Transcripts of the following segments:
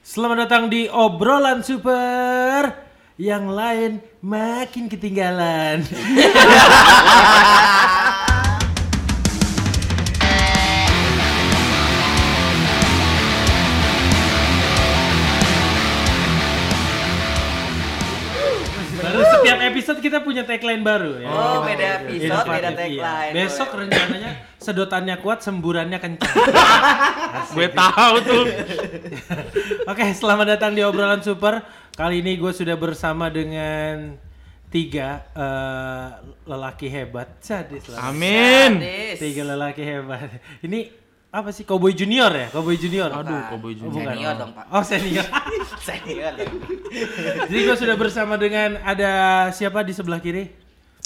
Selamat datang di obrolan super yang lain makin ketinggalan. punya tagline baru ya. Oh, beda episode, beda iya. tagline. Besok rencananya sedotannya kuat, semburannya kencang. Gue tahu tuh. Oke, selamat datang di obrolan super. Kali ini gue sudah bersama dengan tiga eh, lelaki hebat. Sadis lah. Amin. Sadis. Tiga lelaki hebat. Ini apa sih? Cowboy Junior ya? Cowboy Junior. Aduh, Bukan. Cowboy Oh, Junior. bukan. Senior dong, Pak. Oh, senior. Senior. Jadi gue sudah bersama dengan ada siapa di sebelah kiri?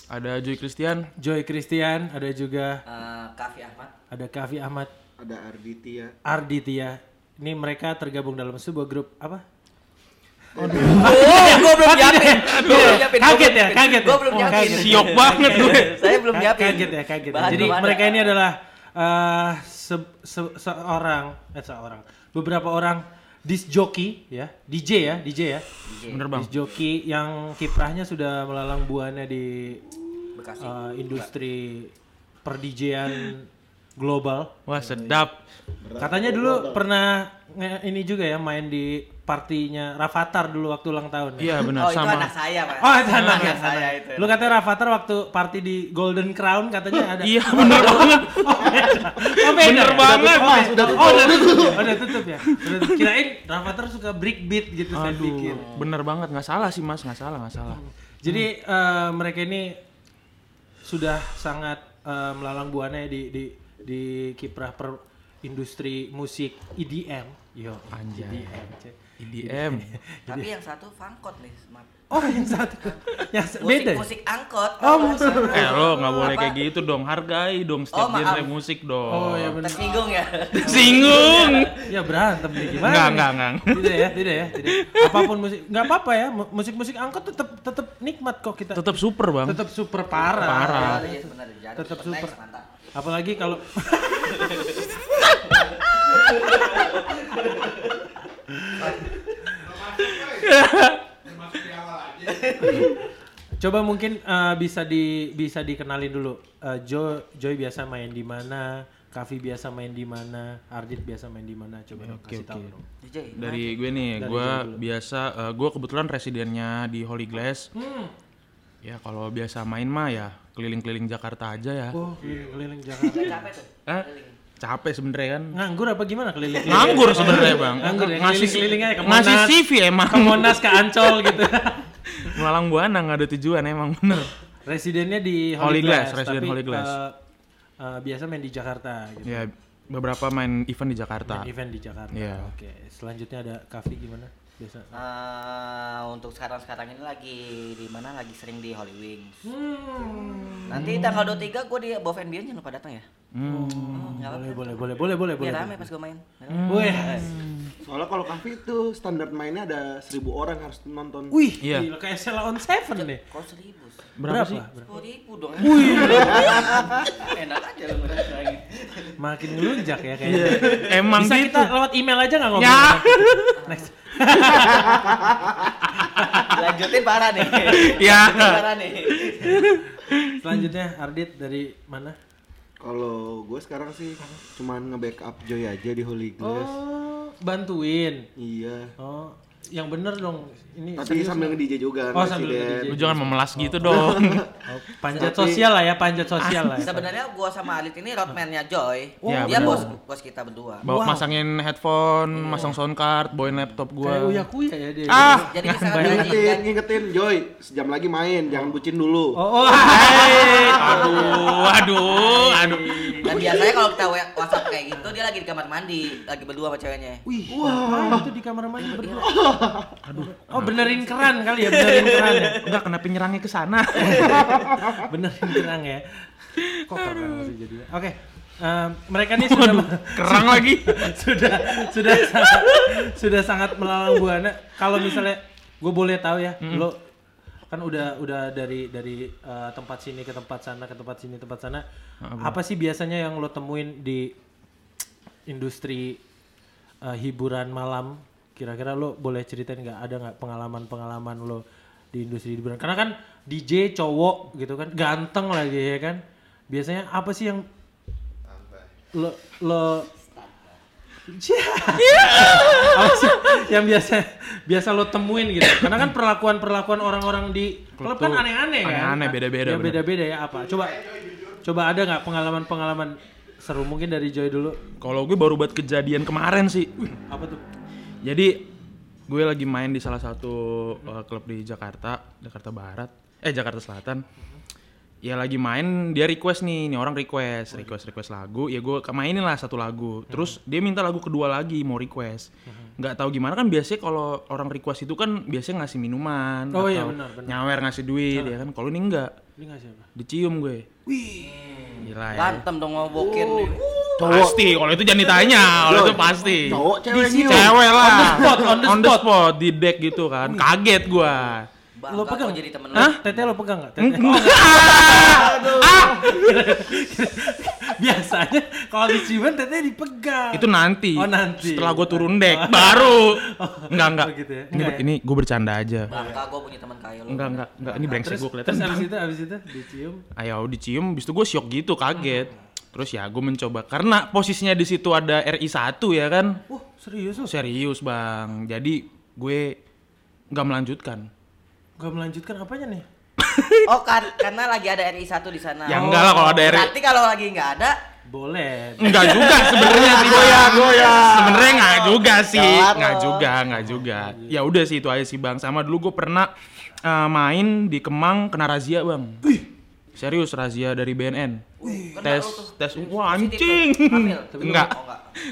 Ada Joy Christian. Joy Christian, ada juga Eh, Kavi Ahmad. ada Kavi Ahmad ada Arditya Arditya. Ini mereka tergabung dalam sebuah grup apa? Oh, gue belum nyiapin. Gue belum nyiapin. Kaget ya, kaget ya? Gue belum nyiapin. kaget. Siok banget gue. Saya belum nyiapin. Kaget ya, kaget. ya. Bahan Jadi mereka ini adalah eh se- se- seorang, eh seorang, beberapa orang disc jockey ya, DJ ya, DJ ya. Bener bang. Disc jockey yang kiprahnya sudah melalang buana di Bekasi. eh, industri perdijean global. Wah sedap. Katanya dulu pernah ini juga ya main di partinya Rafathar dulu waktu ulang tahun. ya? Iya benar Oh, itu sama. anak saya, Pak. Oh, itu anak ya, saya anak. itu. Lu katanya Rafathar waktu party di Golden Crown katanya ada. Iya bener banget. Oh, beda. Oh, beda. Bener ya? banget. Oh, udah, oh, udah tutup. Oh, udah tutup ya. Udah tutup. Kirain Rafathar suka break beat gitu saya pikir. Aduh, bener banget nggak salah sih mas, nggak salah nggak salah. Jadi eh, mereka ini sudah sangat eh, melalang buana di di di kiprah per industri musik EDM. Yo, Anjay. EDM. IDM. Tapi yang satu fangkot nih, Smart. Oh, yang satu. yang Musik, beda. ya? musik angkot. Oh, musik. Eh lo nggak boleh kayak gitu dong, hargai dong Oh, setiap maaf. genre musik dong. Oh, ya benar. Tersinggung ya. Singgung. Ya berantem nih gimana? Enggak, enggak, enggak. Tidak ya, tidak ya, tidak. Apa pun musik, nggak apa-apa ya. mu- Musik-musik angkot tetap tetap nikmat kok kita. Tetap super bang. Tetap super parah. Parah. Benar. Jadi, Tetap super. Apalagi kalau Coba mungkin eh, bisa di bisa dikenalin dulu. Eh, Jo Joy biasa main di mana? Kavi biasa main di mana? Ardit biasa main di mana? Coba dong, Oke, kasih tahu oke. dong. Dari gue nih, Dari gue biasa, eh, gue kebetulan residennya di Holy Glass. Hmm. Ya kalau biasa main mah ya keliling-keliling Jakarta aja ya. Oh, keliling Jakarta. Nggak capek tuh. Eh, capek sebenarnya kan. Nganggur apa gimana keliling? Nganggur sebenarnya bang. Nganggur ya, Ngasih keliling-keliling aja ke ngasih Monas. CV emang. Ke Monas ke Ancol gitu. Melalang buana nggak ada tujuan emang bener. Residennya di Holy Holy, Glass, Glass, residen tapi Holy Glass. eh, biasa main di Jakarta gitu. Ya beberapa main event di Jakarta. Main event di Jakarta. Iya. Oke, selanjutnya ada Kavi gimana? Biasa. Eh, untuk sekarang-sekarang ini lagi di mana lagi sering di Holy Wings. Hmm. Nanti tanggal 23 gue di Above and Beyond jangan lupa datang ya. Hmm. Oh, Boleh, boleh, boleh, boleh, boleh, boleh. Biar rame pas gue main. Wih, soalnya kalau kafe itu standar mainnya ada seribu orang harus nonton wih, Iya. gila, kayak Sela on Seven nih. Kok seribu sih? Berapa, sih? Sepuluh ribu dong. Enak aja lu ngerasain lagi. Makin ngelunjak ya kayaknya. Emang Bisa gitu. kita lewat email aja nggak ngomong? Ya. Next. Lanjutin parah nih. Ya. Lanjutin parah nih. Selanjutnya Ardit dari mana? kalau gue sekarang sih cuman nge-backup Joy aja di Holy Glass Oh, bantuin. iya Oh, yang bener dong. Ini tapi sambil nge-DJ juga Oh, sambil residen. nge-DJ. Lu jangan memelas gitu dong. Oh, panjat sosial lah ya, panjat sosial lah. ya. Sebenarnya gua sama Alit ini roadman-nya Joy. Ya, Dia bos bos kita berdua. Bawa masangin headphone, masang sound card, bawain laptop Kayak gua. uya kuya ya dia. Ah, Jadi Bayangin. gaji ngingetin ngingetin Joy sejam lagi main jangan bucin dulu Oh, oh. Hey, aduh, aduh, aduh. Dan biasanya kalau kita WhatsApp kayak gitu dia lagi di kamar mandi, lagi berdua sama ceweknya. Wih, wah itu di kamar mandi berdua. Aduh. Oh, benerin keran kali ya, benerin keran ya. Enggak kenapa nyerangnya ke sana. benerin keran ya. Kok keran sih jadinya? Oke. em, mereka nih sudah Kerang lagi. sudah sudah sangat, sudah sangat melalang buana. Kalau misalnya gue boleh tahu ya, lo kan udah udah dari dari eh, tempat sini ke tempat sana ke tempat sini tempat sana. Apa sih biasanya yang lo temuin di industri eh, hiburan malam kira-kira lo boleh ceritain nggak? Ada nggak pengalaman-pengalaman lo di industri hiburan? Karena kan DJ cowok gitu kan, ganteng lagi ya kan. Biasanya apa sih yang lo lo apa sih yang biasa biasa lo temuin gitu? Karena kan perlakuan perlakuan orang-orang di klub kan aneh-aneh kan? aneh-aneh, beda-beda, ya, beda-beda ya apa? Coba coba ada nggak pengalaman-pengalaman seru mungkin dari Joy dulu? Kalau gue baru buat kejadian kemarin sih. apa tuh Jadi gue lagi main di salah satu uh, klub di Jakarta, Jakarta Barat, eh Jakarta Selatan. Ya lagi main, dia request nih, nih orang request, request request lagu, ya gue mainin lah satu lagu. Terus dia minta lagu kedua lagi, mau request. Nggak tahu gimana kan biasanya kalau orang request itu kan biasanya ngasih minuman Oh iya, atau benar, benar. nyawer ngasih duit ya kan. Kalau ini enggak, ini nggak siapa dicium gue. Gila ya. Berantem dong ngobokin nih. Pasti, kalau itu jangan ditanya, kalau itu pasti. Cowok cewek nyium. Cewek lah. On the spot, on the spot. di deck gitu kan. Kaget gua. Bangga Lo pegang? jadi temen lu. Hah? tete lo pegang nggak tete biasanya kalau diciuman tete dipegang Itu nanti. Oh, nanti. Setelah gua turun deck baru. Enggak, enggak. Oh, gitu ya? Ini Enggak ya? ini gua bercanda aja. Bangga gue punya teman kaya lu. Enggak, enggak, enggak. Ini brengsek terus gua kelihatan. terus abis itu abis itu dicium Ayo dicium, habis itu gue shock gitu, kaget. Terus ya gue mencoba karena posisinya di situ ada RI 1 ya kan. wah serius lo Serius, Bang. Jadi gue nggak melanjutkan. gak melanjutkan apanya nih Oh kan karena lagi ada RI 1 di sana. Ya enggak lah kalau ada RI. Berarti kalau lagi nggak ada, boleh Enggak juga sebenarnya sih Goya, goya. Sebenarnya enggak juga sih, enggak juga, enggak juga. Ya udah sih itu aja sih Bang. Sama dulu gue pernah eh, main di Kemang kena razia Bang. Serius razia dari BNN. kena tes tes wah anjing. Enggak. Oh, enggak.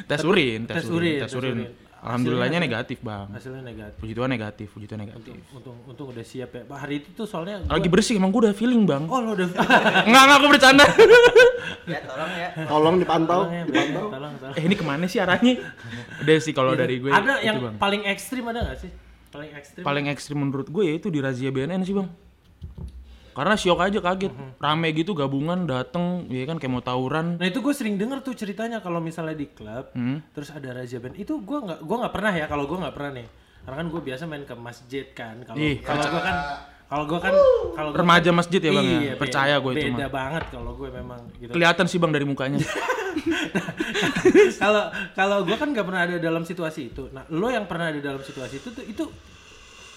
Tes urin, tes, tes urin, urin, tes tes urin. Alhamdulillahnya Hasilnya- negatif, Bang. hasilnya negatif Puji Tuhan negatif, puji Tuhan negatif. untung untung udah siap ya Pak, hari itu tuh soalnya gua- Lagi bersih emang gue udah feeling, Bang. oh lo udah Enggak, enggak aku bercanda. Ya tolong ya. Tolong dipantau. tolong ya dipantau. tolong tolong eh ini ke mana sih arahnya? Udah sih kalau dari gue ada yang Bang. paling ekstrim ada nggak sih paling ekstrim paling ekstrim menurut gue ya itu di razia BNN sih bang karena syok aja kaget. Rame gitu gabungan dateng ya kan kayak mau tawuran. Nah itu gue sering denger tuh ceritanya kalau misalnya di klub Hmm. terus ada razia band. Itu gue nggak gua nggak pernah ya kalau gue nggak pernah nih. Karena kan gue biasa main ke masjid kan. Kalau kalau gue kan kalau gue kan kalau Remaja kan- masjid ya, Bang, ya? Iya, Percaya beda- gua itu beda mah. banget kalau gue memang gitu. Kelihatan sih bang dari mukanya. Kalau kalau gue kan nggak pernah ada dalam situasi itu. Nah lo yang pernah ada dalam situasi itu tuh itu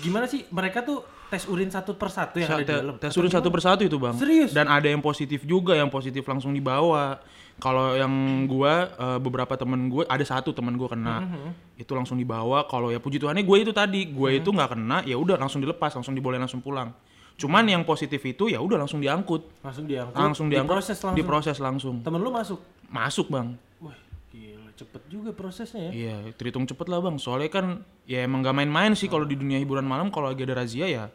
gimana sih mereka tuh tes urin satu persatu yang ada di dalam? tes urin satu persatu itu bang. Serius? dan ada yang positif juga yang positif langsung dibawa. Kalau yang gua eh, beberapa temen gue ada satu temen gue kena. Mm-hmm. itu langsung dibawa. Kalau ya puji Tuhannya gue itu tadi. Gue itu nggak kena ya udah langsung dilepas langsung diboleh langsung pulang. Cuman yang positif itu ya udah langsung diangkut. Langsung diangkut. Langsung diangkut diproses langsung. diproses langsung. Temen lo masuk? Masuk bang cepet juga prosesnya ya Iya, terhitung cepet lah bang. Soalnya kan ya emang gak main-main sih kalau di dunia hiburan malam kalau lagi ada razia ya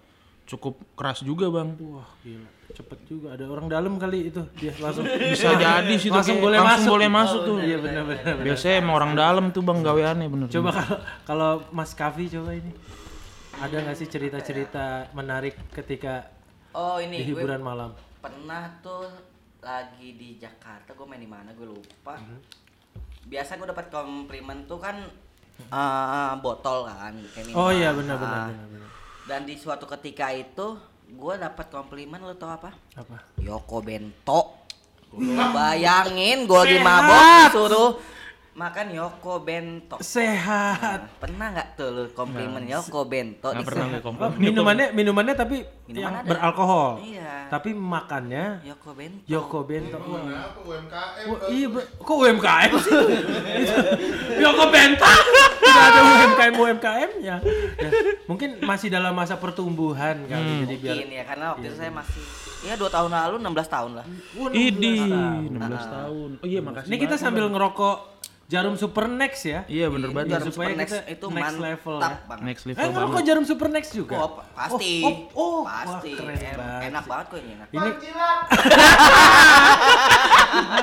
cukup keras juga bang. Wah gila, cepet juga. Ada orang dalam kali itu dia langsung Bisa jadi sih tuh langsung boleh langsung masuk. boleh masuk tuh. Iya benar benar. Biasanya emang orang dalam tuh bang gaweannya bener. Coba kalau kalau Mas Kavi coba ini ada nggak sih cerita-cerita menarik ketika Oh di ini gue hiburan malam? pernah tuh lagi di Jakarta gue main di mana gue lupa Mhm. Biasa gue dapat komplimen tuh kan eh, botol kan kayak Oh minuman. iya benar benar Ah. benar benar. dan di suatu ketika itu gue dapat komplimen lo tau apa Apa? Yoko Bento Lu bayangin gue lagi mabok disuruh makan Yoko Bento Sehat. Nah, pernah nggak tuh lu komplimen Yoko Bento Nggak di pernah gue Oh, komplain. minumannya minumannya tapi Minuman yang ada. beralkohol. Iya. Tapi makannya Yoko Bento Yoko Bento. Wah. Apa UMKM? Wah, iya, kok UMKM sih? Yoko Bento. Tidak ada UMKM UMKM ya. ya. Mungkin masih dalam masa pertumbuhan kali jadi biar mungkin ya karena waktu itu saya masih ya dua tahun lalu 16 tahun lah Idi, 16 tahun. Oh iya makasih. Ini kita sambil ngerokok jarum super next ya. Iya bener banget. Biar Jarum supaya Super Next kita itu next mantap level ya. banget. Next Eh level ngerokok banget. jarum super next juga? Oh, pa- pasti. Oh, oh, oh. pasti. Wah, keren En- banget. enak banget kok ini enak. Ini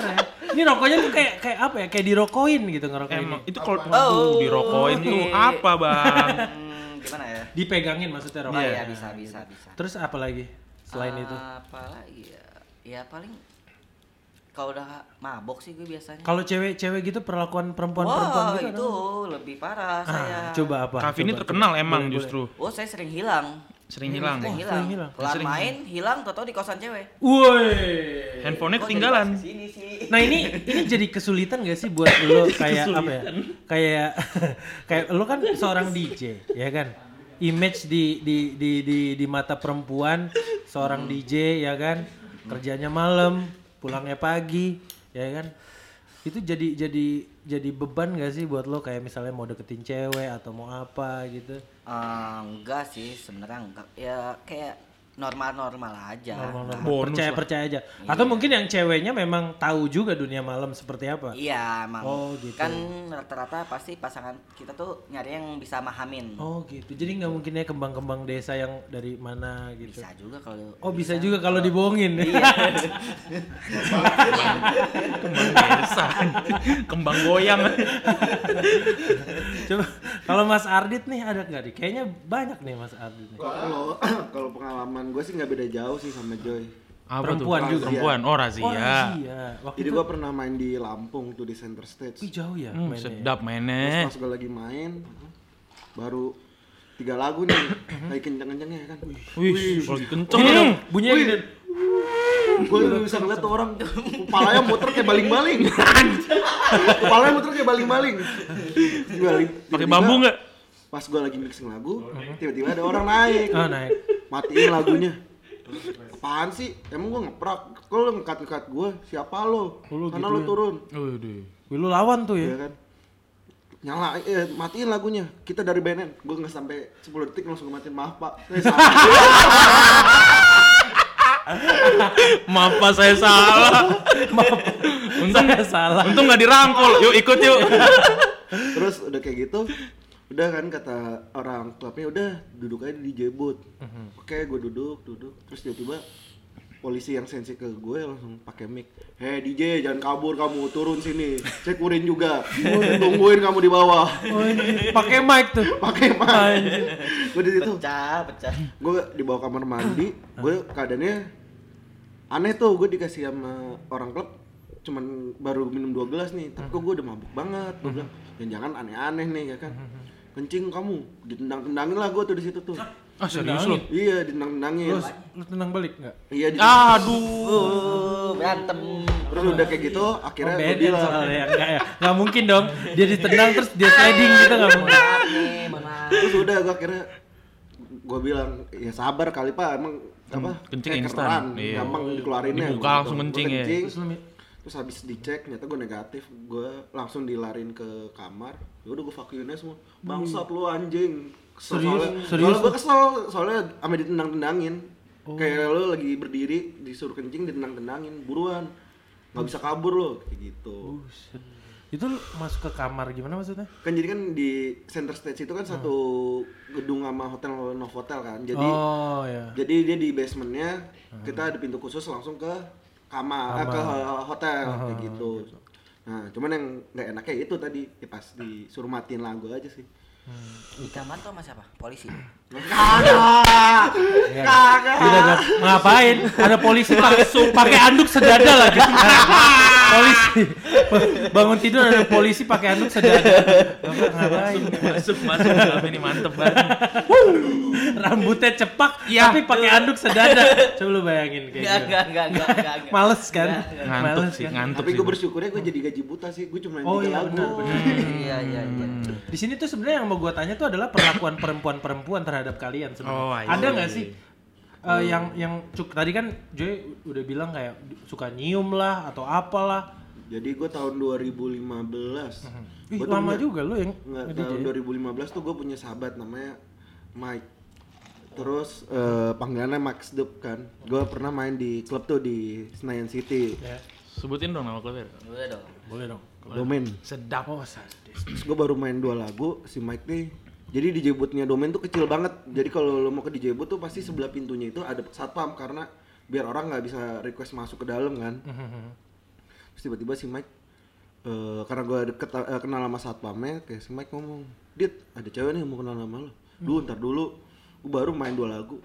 ya. Ini rokoknya tuh kayak kayak apa ya? Kayak dirokoin gitu ngerokok Emang ini. itu kalau Oh. Waduh, dirokokin tuh apa bang? Hmm, gimana ya? Dipegangin maksudnya Oh rokoknya. iya bisa bisa bisa. Terus apa lagi selain itu? Apa lagi ya? Ya paling kalau udah mabok sih gue biasanya. Kalau cewek-cewek gitu perlakuan perempuan-perempuan Wah, gitu itu ada? lebih parah Ah, saya. coba apa? Kavi ini terkenal coba. emang Boleh, justru. Oh, saya sering hilang. Sering hilang. Sering Oh, hilang. sering hilang. Kelar Sering main, hilang, tau di kosan cewek. Woi. Handphonenya jadi ketinggalan. Sini sih. Nah ini ini jadi kesulitan gak sih buat lo kayak apa ya? Kayak kayak lo kan seorang DJ, ya kan? Image di di di di di mata perempuan seorang DJ ya kan? Kerjanya malam, pulangnya pagi, ya kan? Itu jadi jadi jadi beban gak sih buat lo kayak misalnya mau deketin cewek atau mau apa gitu? Eh, enggak sih, sebenarnya enggak. Ya kayak normal-normal aja. Normal-normal. Bonus percaya lah. percaya aja. Atau mungkin yang ceweknya memang tahu juga dunia malam seperti apa? Iya, emang. Oh, gitu. Kan rata-rata pasti pasangan kita tuh nyari yang bisa mahamin. Oh gitu. Jadi nggak mungkin ya kembang-kembang desa yang dari mana gitu. Bisa juga kalau Oh bisa juga kalau dibohongin. Kembang desa. Kembang goyang. Coba kalau Mas Ardit nih ada nggak nih? Kayaknya banyak nih Mas Ardit nih. Kalau kalau pengalaman gue sih nggak beda jauh sih sama Joy. Apa Perempuan tuh? juga. Perempuan. Oh, Oh razia. iya. Waktu Jadi itu gue pernah main di Lampung tuh di center stage. Wih, jauh ya Hmm, mainnya. sedap Terus mainnya. pas gue lagi main, baru tiga lagu nih, lagi kenceng-kencengnya kan. Wih, lagi kenceng. Dong, bunyinya gini. Gue udah bisa ngeliat tuh orang kepalanya muter kayak baling-baling. kepalanya muter kayak baling-baling. Pakai bambu nggak? Pas gue lagi mixing lagu, tiba-tiba ada orang naik. Oh naik. Matiin lagunya. Apaan sih? Emang gue ngeprak? Kalau lu ngekat-ngekat gue, siapa lo? Oh, Karena gitu lu ya? turun. Waduh. Wih, lu lawan tuh Iya ya. kan? Nyala, eh, matiin lagunya. Kita dari BNN. Gue nggak sampai 10 detik langsung matiin. Maaf pak. Saya salah. Maaf Pak, saya salah. Maaf. Untung Saya salah. Untung nggak dirangkul. Yuk ikut yuk. Terus udah kayak gitu, udah kan kata orang klubnya udah duduk aja di DJ booth. Oke, gue duduk, duduk. Terus tiba-tiba polisi yang sensi ke gue langsung pakai mic. Hei DJ, jangan kabur kamu, turun sini. Cek urin juga. Tungguin kamu di bawah. Oh, ini pakai mic tuh. Pakai mic. Anjir. Gue di situ. pecah, pecah. gue dibawa kamar mandi gue keadaannya aneh tuh gue dikasih sama orang klub cuman baru minum dua gelas nih tapi kok gue udah mabuk banget gue bilang jangan jangan aneh-aneh nih ya kan kencing kamu ditendang-tendangin lah gue tuh di situ tuh Ah serius lu? iya ditendang-tendangin Terus lu tenang balik nggak? iya di Aduh. Uh, berantem. terus udah kayak gitu Oh, akhirnya gue beda bilang soalnya enggak ya. Nggak mungkin dong. Dia ditendang terus dia sliding gitu nggak mungkin. Terus udah gue akhirnya gue bilang ya sabar kali pak emang apa kencing eh, instan. Iya. gampang dikeluarinnya Dibuka Gua langsung kencing ya. kencing, Terus habis dicek ternyata gue negatif. Gue langsung dilarin ke kamar. Ya udah gue fuck you semua. Bangsat lu anjing. Kesel Serius? soalnya, Serius soalnya gue kesel. Soalnya sama ditendang tendangin kayak lu lagi berdiri disuruh kencing ditendang tendangin buruan. Nggak bisa kabur lo kayak gitu. Buset. Itu masuk ke kamar gimana maksudnya? kan jadi kan di center stage itu kan satu gedung sama hotel Novotel kan. Jadi oh ya. jadi dia di basementnya. Kita ada pintu khusus langsung ke kamar, eh, ke hotel kayak gitu. Nah, cuman yang nggak enaknya itu tadi ya pas disuruh matiin lagu aja sih. Di kamar tuh sama siapa? Polisi. Kagak. Kagak. Udah ngapain? Ada polisi langsung pakai anduk sedada lagi. polisi bangun tidur ada polisi pakai anduk sedada. Ngapain? Masuk masuk dalam ini mantep banget. Rambutnya cepak Iya. tapi pakai anduk sedada. Coba lu bayangin kayak gitu. enggak, enggak, enggak, enggak. Males kan? Ngantuk Males sih, kan? ngantuk Tapi sih. gue bersyukurnya gue jadi gaji buta sih. Gue cuma Oh iya lagu. Iya, iya, iya. Di sini tuh sebenarnya yang mau gua tanya tuh adalah perlakuan perempuan-perempuan terhadap kalian sebenarnya. Oh, iya. Ada nggak sih eh, yang yang cuk tadi kan Joy udah bilang kayak suka nyium lah atau apalah. Jadi gue tahun 2015. Ih, Gua lama punya- juga lo yang Nggak, tahun 2015 tuh gue punya sahabat namanya Mike. Terus eh, panggilannya Max Dub kan. Gue pernah main di klub tuh di Senayan City. Ya, Sebutin dong nama klubnya. Udah dong. boleh dong. Domain. Sedap. Oh, sadis. Terus gue baru main dua lagu si Mike nih. Jadi DJ bootnya Domain tuh kecil banget. Jadi kalau lo mau ke DJ boot tuh pasti sebelah pintunya itu ada satpam karena biar orang nggak bisa request masuk ke dalam kan. Terus tiba-tiba si Mike eh, karena gue deket eh, kenal sama satpamnya kayak si Mike ngomong, "Dit, ada cewek nih yang mau kenal sama lo." Dulu ntar dulu. Gue baru main dua lagu.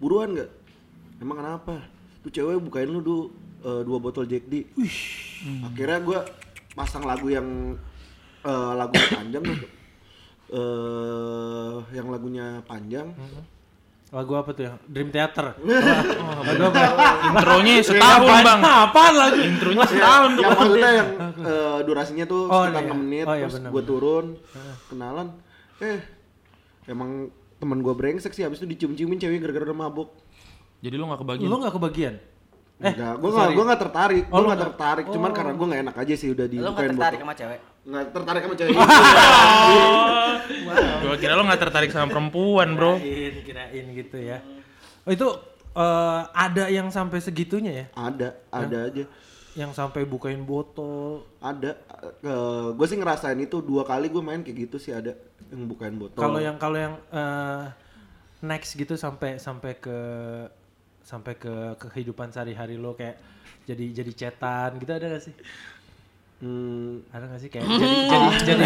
Buruan nggak? Emang kenapa? Tuh cewek bukain lu dulu. eh, dua botol Jack D. Akhirnya gue pasang lagu yang eh, lagu panjang Eh, yang lagunya panjang. Lagu apa tuh yang Dream Theater? oh, lagu apa? Intronya setahun bang. Apaan lagu? Intronya setahun tuh. yang maksudnya yang eh, durasinya tuh Oh, sekitar iya. 6 menit Oh, iya, terus gue turun kenalan eh emang teman gue brengsek sih habis itu dicium-ciumin cewek gara-gara udah mabuk Jadi lu gak kebagian? Lu gak kebagian? Eh, Enggak, gue gak, gua gak tertarik, Oh, gue gak nggak- tertarik, cuman karena gue gak enak aja sih udah Lo nggak dibukain tertarik sama cewek? Nggak tertarik sama cewek Gua kira lu gak tertarik sama perempuan bro. kirain, kirain gitu ya. Oh, itu eh, ada yang sampai segitunya ya? Ada, ada aja, Yang sampai bukain botol. ada. gue sih ngerasain itu dua kali gue main kayak gitu sih ada yang bukain botol. Kalau yang kalau yang eh, next gitu sampai sampai ke sampai ke kehidupan sehari-hari lo kayak jadi jadi cetan gitu ada gak sih? Hmm, Ada gak sih kayak jadi jadi jadi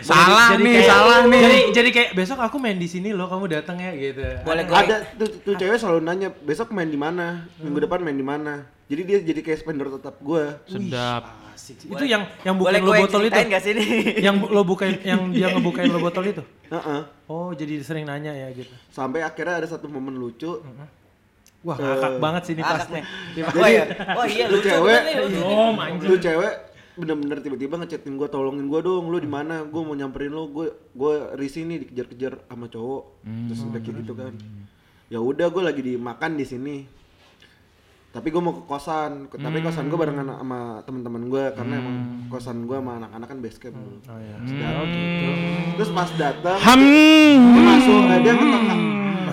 Salah jadi nih, kayak- salah nih. Jadi jadi kayak besok aku main di sini loh, kamu datang ya gitu. Boleh Ada- tuh, tuh cewek selalu nanya besok main di mana, minggu depan main di mana. Jadi dia jadi kayak spender tetap gue. Sedap. Asik sih. Itu yang yang boleh bukain lo botol itu. gak sih nih? Yang bu- lo bukain yang dia ngebukain lo botol itu. Heeh. Oh, jadi sering nanya ya gitu. Sampai akhirnya ada satu momen lucu. Wah, ngakak banget sih ini pasti. nih. Oh iya, oh iya Lu lucu cewek, lucu. lu cewek bener-bener tiba-tiba ngechatin gue tolongin gue dong. Lu di mana? Gue mau nyamperin lu. Gue gue risih nih dikejar-kejar sama cowok. Terus udah kayak gitu kan. Ya udah gue lagi dimakan di sini. Tapi gue mau ke kosan. Tapi kosan gue barengan sama teman-teman gue karena emang kosan gue sama anak-anak kan base camp. Dulu Oh iya. Sedap. terus pas datang Ham. dia masuk. Eh, dia ngetok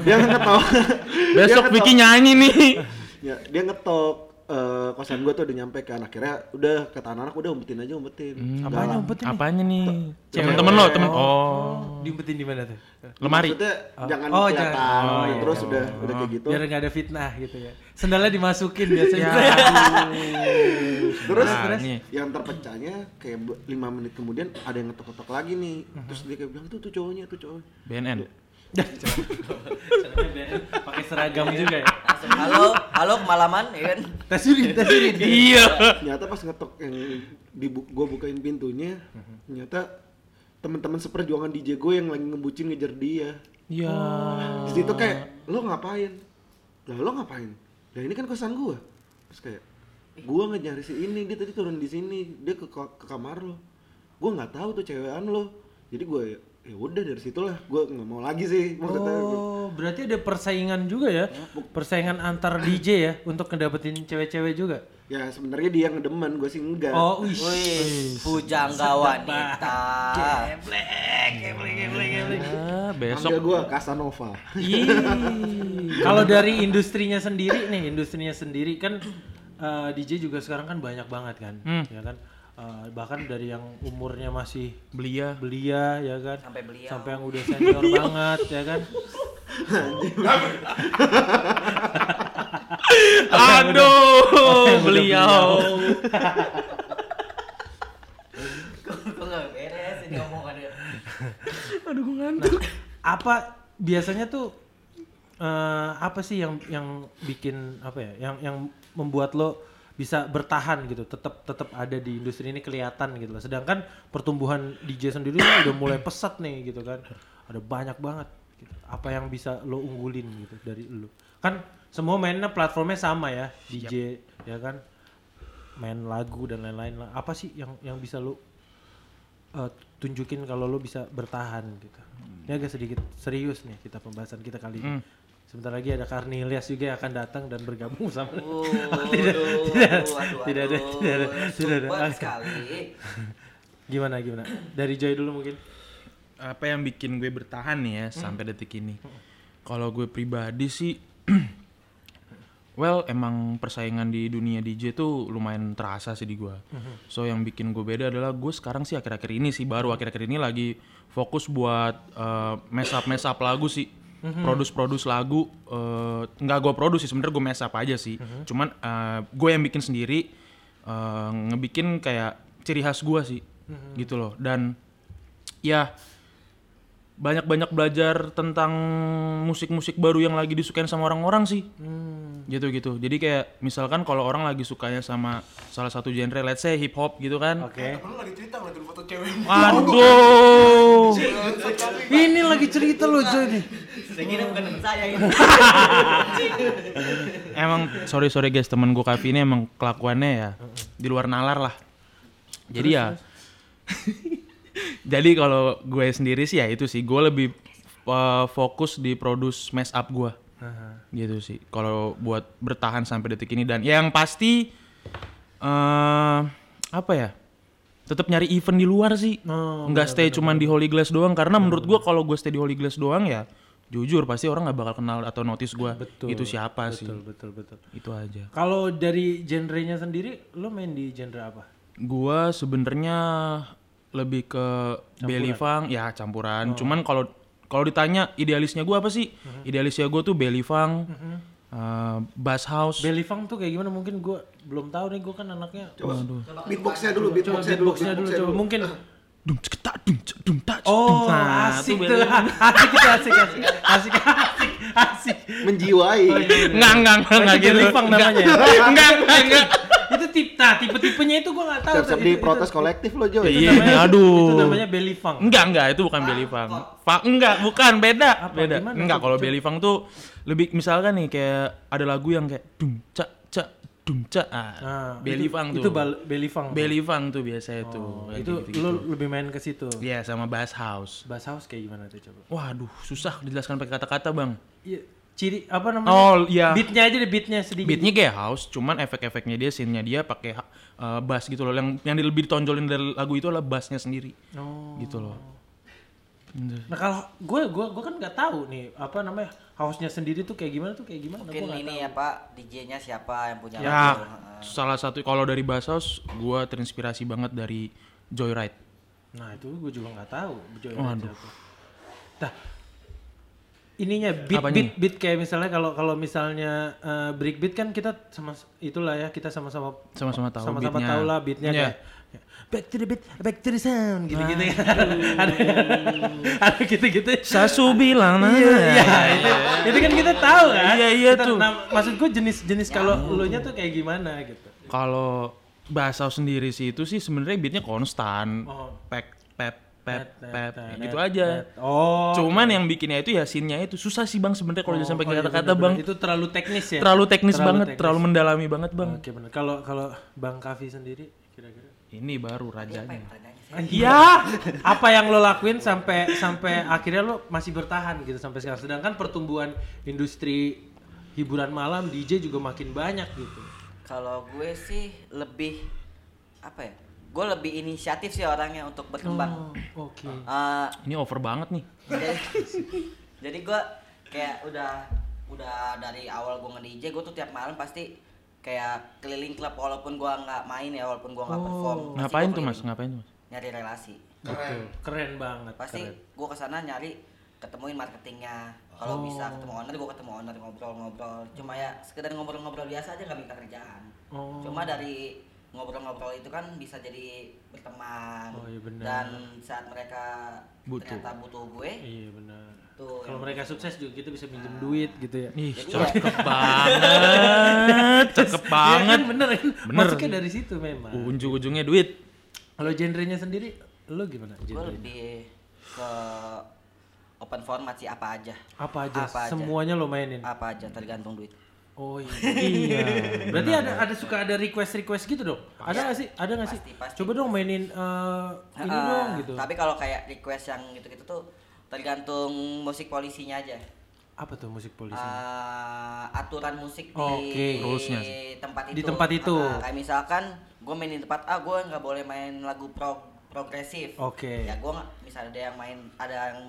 dia ngetok Besok Dia ngetok. Vicky nyanyi nih. ya dia ngetok eh, kosan gue tuh udah nyampe kan akhirnya udah kata anak udah umpetin aja umpetin Apanya Dalam. umpetin? Apanya nih? Cewek. Temen-temen lo, temen. Oh. Diumpetin di mana tuh? Lemari. maksudnya jangan Oh, kelihatan jangan. Oh, iya. terus udah udah kayak gitu Biar nggak ada fitnah gitu ya. Sendalnya dimasukin biasanya. Ya. terus Nah, terus nih. yang terpecahnya kayak lima menit kemudian ada yang ngetok-ngetok lagi nih terus dia kayak bilang tuh tuh cowoknya tuh cowoknya BNN. Pakai seragam juga ya. Halo, halo kemalaman, ya kan? Tes urin, tes urin. Iya. ternyata pas ngetok yang di gue bukain pintunya ternyata teman-teman seperjuangan DJ gue yang lagi ngebucin ngejar dia Iya. Di situ kayak lo ngapain? Lah lo ngapain? Lah ini kan kosan gua. Terus kayak gua nggak nyari si ini, dia tadi turun di sini, dia ke, ke kamar lo. Gua nggak tahu tuh cewekan lo. Jadi gua ya ya udah dari situlah gua nggak mau lagi sih maksudnya. gua- Oh, berarti ada persaingan juga ya? Persaingan antar DJ ya untuk ngedapetin cewek-cewek juga. Ya sebenarnya dia yang demen, gua sih enggak. Oh, wih. Pujangga wanita. Geblek, geblek, geblek, geblek. Ah, besok. Panggil gua Casanova. Ih. Kalau dari industrinya sendiri nih, industrinya sendiri kan eh, DJ juga sekarang kan banyak banget kan, Hmm. ya kan. Eh, bahkan dari yang umurnya masih Belia. belia ya kan, Sampai beliau. sampai yang udah senior banget ya kan. Aduh, beliau. Kok beres ini omongannya? Apa biasanya tuh eh, apa sih yang yang bikin apa ya, yang yang membuat lo bisa bertahan gitu, tetap tetap ada di industri ini kelihatan gitu loh. Sedangkan pertumbuhan DJ sendiri udah mulai pesat nih gitu kan, ada banyak banget. Gitu. Apa yang bisa lo unggulin gitu dari lo? Kan semua mainnya platformnya sama ya, DJ ya kan, main lagu dan lain-lain lah. Apa sih yang yang bisa lo eh, tunjukin kalau lo bisa bertahan gitu. Ini agak sedikit serius nih kita pembahasan kita kali ini. Sebentar lagi ada Karnilias juga yang akan datang dan bergabung sama. Uh, tidak, aduh, tidak, aduh, tidak ada, aduh, tidak ada, tidak ada. sekali. Gimana gimana? Dari Joy dulu mungkin. Apa yang bikin gue bertahan nih ya sampai detik ini? Kalau gue pribadi sih Well, emang persaingan di dunia DJ tuh lumayan terasa sih di gue. So yang bikin gue beda adalah gue sekarang sih akhir-akhir ini sih baru akhir-akhir ini lagi fokus buat uh, mess up mess up lagu sih. Produce-produce lagu eh, nggak gue produce sih sebenarnya gue mess up aja sih. Cuman eh, gue yang bikin sendiri eh, ngebikin kayak ciri khas gue sih. Gitu loh. Dan ya banyak-banyak belajar tentang musik-musik baru yang lagi disukain sama orang-orang sih. Hmm. Gitu-gitu. Jadi kayak misalkan kalau orang lagi sukanya sama salah satu genre, let's say hip hop gitu kan. Oke. Lu lagi cerita ngeliatin foto cewek. Aduh. Ini lagi cerita lo coy nih. Saya kira bukan teman saya ini. emang sorry sorry guys temen gue Kavi ini emang kelakuannya ya di luar nalar lah. Jadi ya. jadi kalau gue sendiri sih ya itu sih gue lebih uh, fokus di produce mess up gue. Gitu sih. Kalau buat bertahan sampai detik ini dan yang pasti eh apa ya? Tetap nyari event di luar sih. Oh, nggak stay cuman di Holy Glass doang karena menurut gua kalau gue stay di Holy Glass doang ya jujur pasti orang nggak bakal kenal atau notice Betul. itu siapa sih. Betul betul betul. Itu aja. Kalau dari genrenya sendiri, lo main di genre apa? Gua sebenarnya lebih ke belly funk ya campuran. Cuman kalau kalau ditanya idealisnya gua apa sih? Idealisnya gua tuh belly funk, eh, bass house. Belly funk tuh kayak gimana? Mungkin gue belum tahu nih. Gue kan anaknya. Beatboxnya dulu, Coba beatboxnya dulu, beatboxnya dulu. Coba mungkin. Dum cek tak, dum cek, dum tak, Oh. Nah, asik tuh. Asik itu asik asik asik asik asik. Menjiwai. Enggak, enggak, enggak, enggak Itu gitu. belly funk namanya. Enggak, enggak, enggak. itu nah tipe-tipenya itu gue nggak tahu. Siap-siap di Itu- protes itu- kolektif lo, Jo. Iya, namanya- aduh. Itu namanya belly funk. Enggak, enggak, itu bukan belly funk. Funk enggak, bukan, beda. Apa? Beda. Gimana? Enggak, kalau belly funk tuh lebih misalkan nih kayak ada lagu yang kayak dum cak cak dum cak. Ah, Nah, belly itu- funk tuh. Itu bal- belly funk. belly funk tuh biasanya tuh. Oh, itu lo lebih main ke situ. Iya, sama bass house. Bass house kayak gimana tuh coba? Waduh, susah dijelaskan pakai kata-kata, Bang. Iya, ciri apa namanya? Oh, iya. Beatnya aja deh, beatnya sedikit. Beatnya kayak house, cuman efek-efeknya dia, scene-nya dia pakai uh, bass gitu loh. Yang yang lebih ditonjolin dari lagu itu adalah bassnya sendiri, Oh. gitu loh. Nah kalau gue gue gue kan nggak tahu nih apa namanya house-nya sendiri tuh kayak gimana tuh kayak gimana. Mungkin Gua ini tahu. ya Pak, DJ-nya siapa yang punya Ya, lagu. Heeh. salah satu kalau dari bass house, gue terinspirasi banget dari Joyride. Nah itu gue juga nggak tahu. Joyride Waduh. siapa. Nah ininya beat Apanya? beat beat kayak misalnya kalau kalau misalnya eh, break beat kan kita sama itulah ya kita sama-sama Sama-sama tahu sama-sama beatnya. tahu lah beatnya Iya. kayak back to the beat back to the sound gitu gitu ya ada ada gitu gitu Sasu bilang nah. Iya, iya, itu, itu kan kita tahu kan. Iya, iya Kita- tuh. Nah, maksud gue jenis-jenis kalau lo nya tuh kayak gimana gitu. Kalau house sendiri sih itu sih sebenarnya beatnya konstan, Oh. pep pep pep net, gitu aja. Oh. Cuman yang bikinnya itu ya scene-nya itu susah sih bang sebenarnya kalau oh, udah sampai oh, iya, kata-kata bang. Itu terlalu teknis ya. Terlalu teknis banget, teknis. terlalu mendalami banget bang. Oke benar. Kalau kalau Bang Kavi sendiri kira-kira. Ini baru rajanya. Tanyanya Iya. apa yang lo lakuin sampai sampai akhirnya lo masih bertahan gitu sampai sekarang. Sedangkan pertumbuhan industri hiburan malam DJ juga makin banyak gitu. Kalau gue sih lebih apa ya? Gue lebih inisiatif sih orangnya untuk berkembang. Oh, Oke. Eh, Ini over banget nih. jadi, jadi gue kayak udah udah dari awal gue nge-DJ gue tuh tiap malam pasti kayak keliling klub walaupun gue nggak main ya walaupun gue nggak perform. pasti Ngapain tuh mas? Ngapain tuh mas? Nyari relasi. Betul. Keren banget. Pasti keren. gue ke sana nyari ketemuin marketingnya. Kalau bisa ketemu owner gue ketemu owner ngobrol-ngobrol. Cuma ya sekedar ngobrol-ngobrol biasa aja nggak minta kerjaan. Oh. Cuma dari ngobrol-ngobrol itu kan bisa jadi berteman. Oh, iya benar. Dan saat mereka Butuh. ternyata butuh gue, Iya benar. Tuh, Kalau mereka sukses juga kita bisa minjem duit gitu ya. Ih, Jadi cakep banget, cakep Iya banget. kan bener kan? Bener. Masuknya dari situ memang. Ujung-ujungnya duit. Kalau genrenya sendiri, lo gimana? gue lebih ke open format sih apa aja. Apa aja? Apa aja. Semuanya lo mainin. Apa aja tergantung duit. Oh iya. iya. Berarti ada ada suka ada request request gitu dong? Ada nggak sih? Ada nggak sih? Pasti, pasti. Coba dong mainin eh, ini Ah, dong gitu. Tapi kalau kayak request yang gitu-gitu tuh tergantung musik polisinya aja. Apa tuh musik polisi? Ah, aturan musik di Oke. Rulesnya. tempat itu. Di tempat itu. Ah, kayak misalkan gue main di tempat A, gue nggak boleh main lagu pro progresif. Oke. Ya gue nggak, misalnya ada yang main, ada yang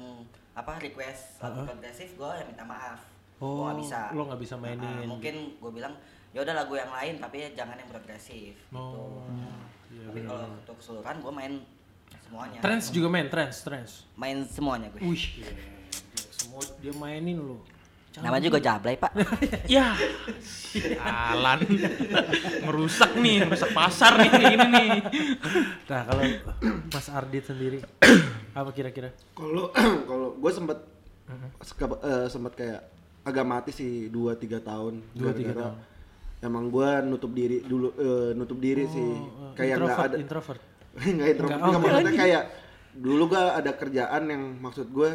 apa request lagu progresif, gue ya minta maaf. Gue Oh, nggak bisa. lo nggak bisa Ah, mainin. mungkin gue bilang ya udah lagu yang lain tapi jangan yang progresif. Oh. Iya, Tapi kalau untuk keseluruhan gue main semuanya. Trends juga main, trends, trends. Main semuanya gue. Wih, gila. semua dia mainin lo. Nama juga Jablay pak. Ya, Alan merusak nih, merusak pasar nih kayak gini nih. Nah kalau Mas Ardit sendiri, Apa kira-kira? Kalau kalau gue sempet seka- eh, sempet kayak agak mati sih 2 3 tahun. Dua, tiga Gara-gara tahun. Emang gue nutup diri dulu eh, nutup diri sih. Oh, Kayak nggak ada introvert. nggak introvert. Nggak, oh, maksudnya kayak dulu gue ada kerjaan yang maksud gue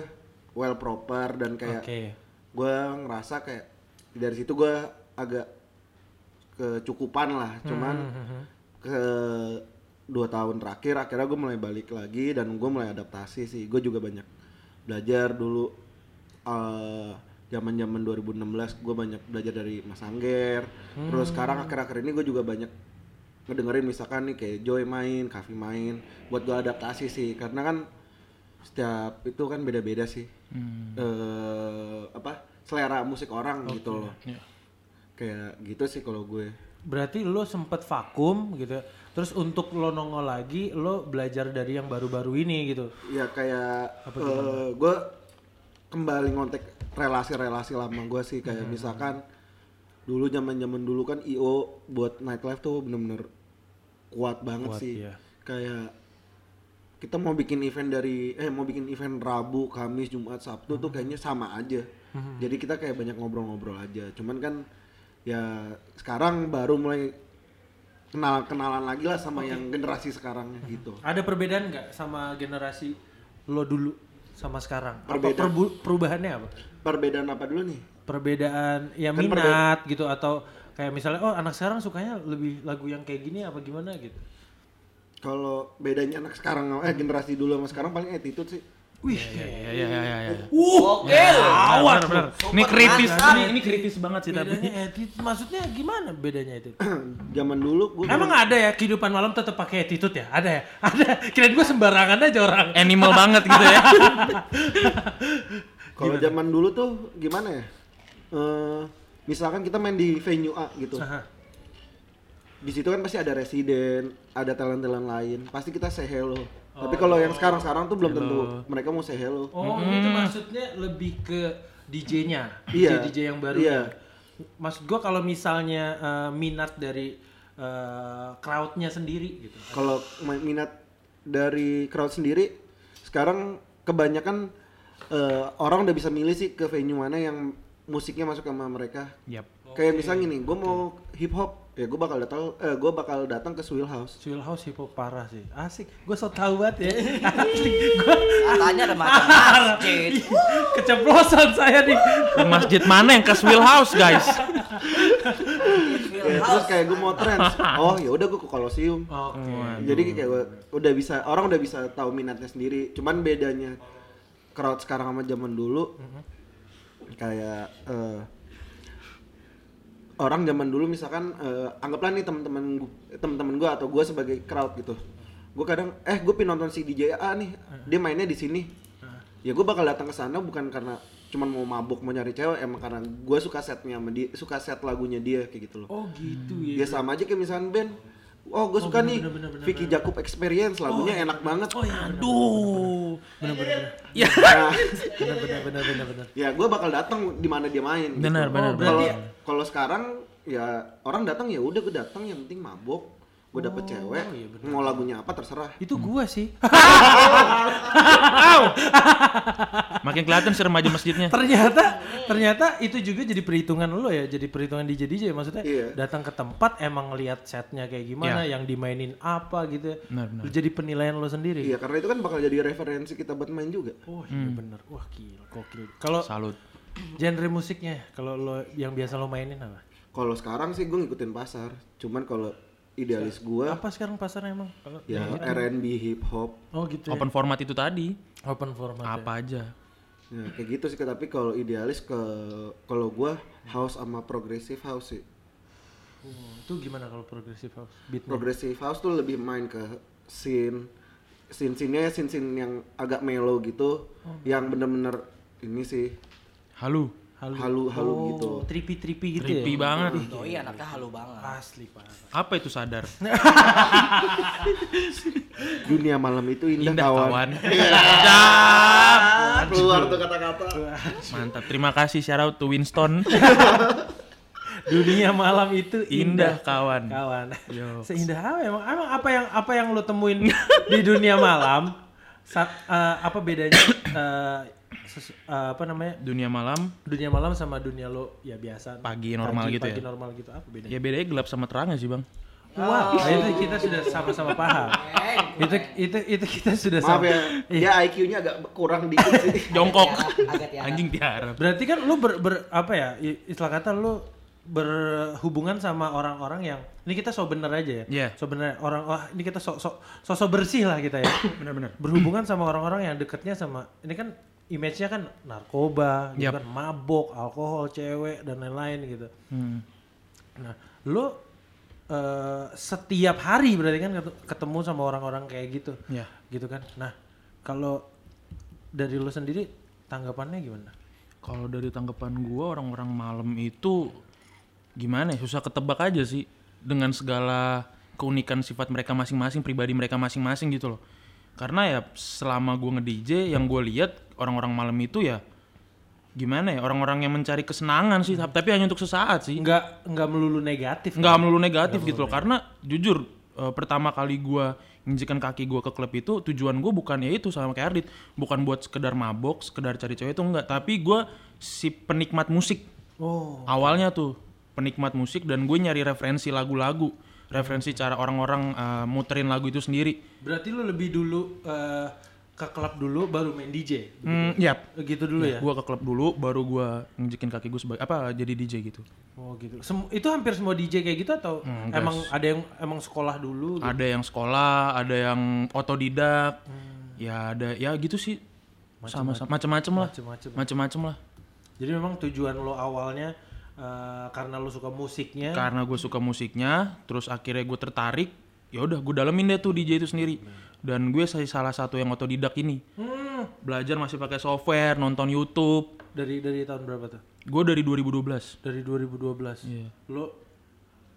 well proper dan kayak Oke. gue ngerasa kayak dari situ gue agak kecukupan lah. Cuman Hmm, ke dua tahun terakhir akhirnya gue mulai balik lagi dan gue mulai adaptasi sih gue juga banyak belajar dulu eh, zaman zaman 2016 gue banyak belajar dari Mas Angger terus sekarang akhir-akhir ini gue juga banyak ngedengerin misalkan nih kayak Joy main, Kavi main buat gue adaptasi sih karena kan setiap itu kan beda-beda sih eh apa selera musik orang gitu loh Iya. kayak gitu sih kalau gue Berarti lo sempet vakum gitu. ya. Terus untuk lo nongol lagi, lo belajar dari yang baru-baru ini gitu. ya kayak gue kembali ngontek relasi-relasi lama gue sih kayak Hmm. misalkan dulu zaman zaman dulu kan io buat nightlife tuh bener-bener kuat banget Kuat, sih iya. kayak kita mau bikin event dari eh mau bikin event Rabu, Kamis, Jumat, Sabtu tuh Hmm. kayaknya sama aja. Jadi kita kayak banyak ngobrol-ngobrol aja. Cuman kan ya sekarang baru mulai kenal-kenalan lagi lah sama yang generasi sekarang gitu. Ada perbedaan nggak sama generasi lo dulu sama sekarang? Apa Perbedaan. perbu- perubahannya apa? Perbedaan apa dulu nih? Perbedaan ya Kan minat gitu atau kayak misalnya oh anak sekarang sukanya lebih lagu yang kayak gini apa gimana gitu. Kalau bedanya anak sekarang eh generasi dulu sama sekarang paling attitude sih. Wih, Iya iya iya iya iya. Oke. Awat bener. Ini kritis, mantap. ini, ini kritis banget sih tapi. bedanya attitude maksudnya gimana bedanya itu? Zaman dulu gue Emang ada ya kehidupan malam tetap pakai attitude ya? Ada ya? Ada. Kirain gue sembarangan aja orang. Animal banget gitu ya. kalau zaman dulu tuh gimana ya? Eh misalkan kita main di venue A gitu. Aha. Di situ kan pasti ada residen, ada talent-talent lain. Pasti kita say hello. Tapi kalau yang sekarang-sekarang tuh belum tentu mereka mau say hello. Oh, itu maksudnya lebih ke DJ-nya. Iya. DJ, DJ yang baru. Iya. Maksud gua kalau misalnya eh, minat dari eh, crowd-nya sendiri gitu. Kalau minat dari crowd sendiri sekarang kebanyakan eh, orang udah bisa milih sih ke venue mana yang musiknya masuk sama mereka. Yap. Kayak misalnya gini, gue mau hip hop, ya gue bakal datang, eh, gue bakal datang ke Swill House. Chill House hip hop parah sih. Asik. Gue so tau banget ya. Gua Katanya ada masjid. keceplosan saya nih. Masjid mana yang ke Swill House, guys? Ya, terus kayak gue mau trans, oh ya udah gue ke Colosseum. Oke. Jadi kayak gua, udah bisa, orang udah bisa tahu minatnya sendiri. Cuman bedanya crowd sekarang sama zaman dulu, kayak eh, orang zaman dulu misalkan eh, anggaplah nih teman-teman teman-teman gue atau gue sebagai crowd gitu. Gue kadang eh gue pengen nonton si DJ A nih, dia mainnya di sini. Ya gue bakal datang ke sana bukan karena cuman mau mabuk mau nyari cewek, emang karena gue suka setnya sama dia, suka set lagunya dia kayak gitu loh. Oh gitu Ya ya. sama aja kayak misalnya band. Oh, gue suka nih bener, bener, bener, Vicky Jacob Experience, lagunya enak banget. Oh ya, aduh. Bener bener. bener. Ya. Bener bener bener bener bener. ya gue bakal datang di mana dia main. gitu. Benar, benar, Kalau benar. kalau sekarang ya orang datang ya udah gue datang yang penting mabok, gue dapet cewek, iya, benar. mau lagunya apa terserah. Itu gua sih. Makin kelihatan si remaja masjidnya. ternyata ternyata itu juga jadi perhitungan lo ya jadi perhitungan DJ DJ maksudnya Iya. datang ke tempat emang lihat setnya kayak gimana yang dimainin apa gitu ya. Benar, benar. Jadi penilaian lo sendiri Iya karena itu kan bakal jadi referensi kita buat main juga. oh iya bener wah gila gokil kalau Salut. genre musiknya kalau lo yang biasa lo mainin apa Kalau sekarang sih gue ngikutin pasar, cuman kalau idealis gue apa sekarang pasarnya emang kalau ya R&B, hip hop, oh gitu ya. Open format itu tadi. open format ya. Apa aja. Ya, kayak gitu sih tapi kalau idealis ke kalau gua house sama progressive house sih. Oh, itu gimana kalau progressive house? Beatnya? Progressive house tuh lebih main ke scene scene scene scene scene yang agak mellow gitu yang bener-bener ini sih. Halu halu halu oh, gitu. trippy trippy gitu Trippy ya banget. Doi anaknya halu banget. asli parah Apa itu sadar? Dunia malam itu indah, Indah kawan. kawan. Ah, keluar tuh kata-kata. Mantap. Terima kasih shout out to Winston. dunia malam itu Indah indah kawan. kawan Yo. seindah apa emang emang apa yang apa yang lo temuin di dunia malam sa- eh, apa bedanya eh, ses- eh, apa namanya Dunia malam dunia malam sama dunia lo ya biasa Pagi normal gitu pagi ya? normal gitu apa bedanya ya bedanya gelap sama terangnya sih bang. wow nah, itu kita sudah sama-sama paham itu itu itu kita sudah Maaf sama ya, dia IQ-nya agak kurang dikit sih. Jongkok. Agak tiarap. Anjing tiarap. berarti kan lu ber, ber- apa ya istilah kata lu berhubungan sama orang-orang yang ini kita so bener aja ya Iya. so bener orang wah ini kita so so so, so bersih lah kita ya Benar-benar. berhubungan sama orang-orang yang deketnya sama ini kan image-nya kan narkoba gitu Yap. kan mabok alkohol cewek dan lain-lain gitu Hmm. nah lu eh, setiap hari berarti kan ketemu sama orang-orang kayak gitu Ya. gitu kan nah kalau dari lu sendiri tanggapannya gimana Kalau dari tanggapan gua orang-orang malam itu gimana ya susah ketebak aja sih dengan segala keunikan sifat mereka masing-masing, pribadi mereka masing-masing gitu loh. Karena ya selama gua nge-DJ yang gue lihat orang-orang malam itu ya gimana ya orang-orang yang mencari kesenangan sih, tapi hanya untuk sesaat sih. nggak nggak melulu negatif nggak melulu negatif gitu loh. karena jujur eh, pertama kali gua nginjekan kaki gua ke klub itu tujuan gua bukan ya itu sama kayak Ardit. Bukan buat sekedar mabok sekedar cari cewek itu enggak tapi gua si penikmat musik. Oh. Awalnya tuh penikmat musik dan gue nyari referensi lagu-lagu referensi cara orang-orang eh, muterin lagu itu sendiri. Berarti lu lebih dulu eh, ke klub dulu baru main DJ hmm, yap. Gitu dulu ya? gua ke klub dulu baru gua nginjekin kaki gue sebagai apa jadi DJ gitu. Oh gitu. Sem- itu hampir semua DJ kayak gitu atau Enggak emang ada yang emang sekolah dulu? gitu? ada yang sekolah ada yang otodidak. Ya ada ya gitu sih. Sama-sama macem-macem lah. Macem-macem. macem-macem lah. Jadi memang tujuan lo awalnya eh, karena lo suka musiknya. karena gue suka musiknya terus akhirnya gue tertarik ya udah gue dalemin deh tuh DJ itu sendiri dan gue salah satu yang otodidak ini Hmm, belajar masih pakai software nonton YouTube dari dari tahun berapa tuh? gue dari 2012 Dari 2012. Iya. Lo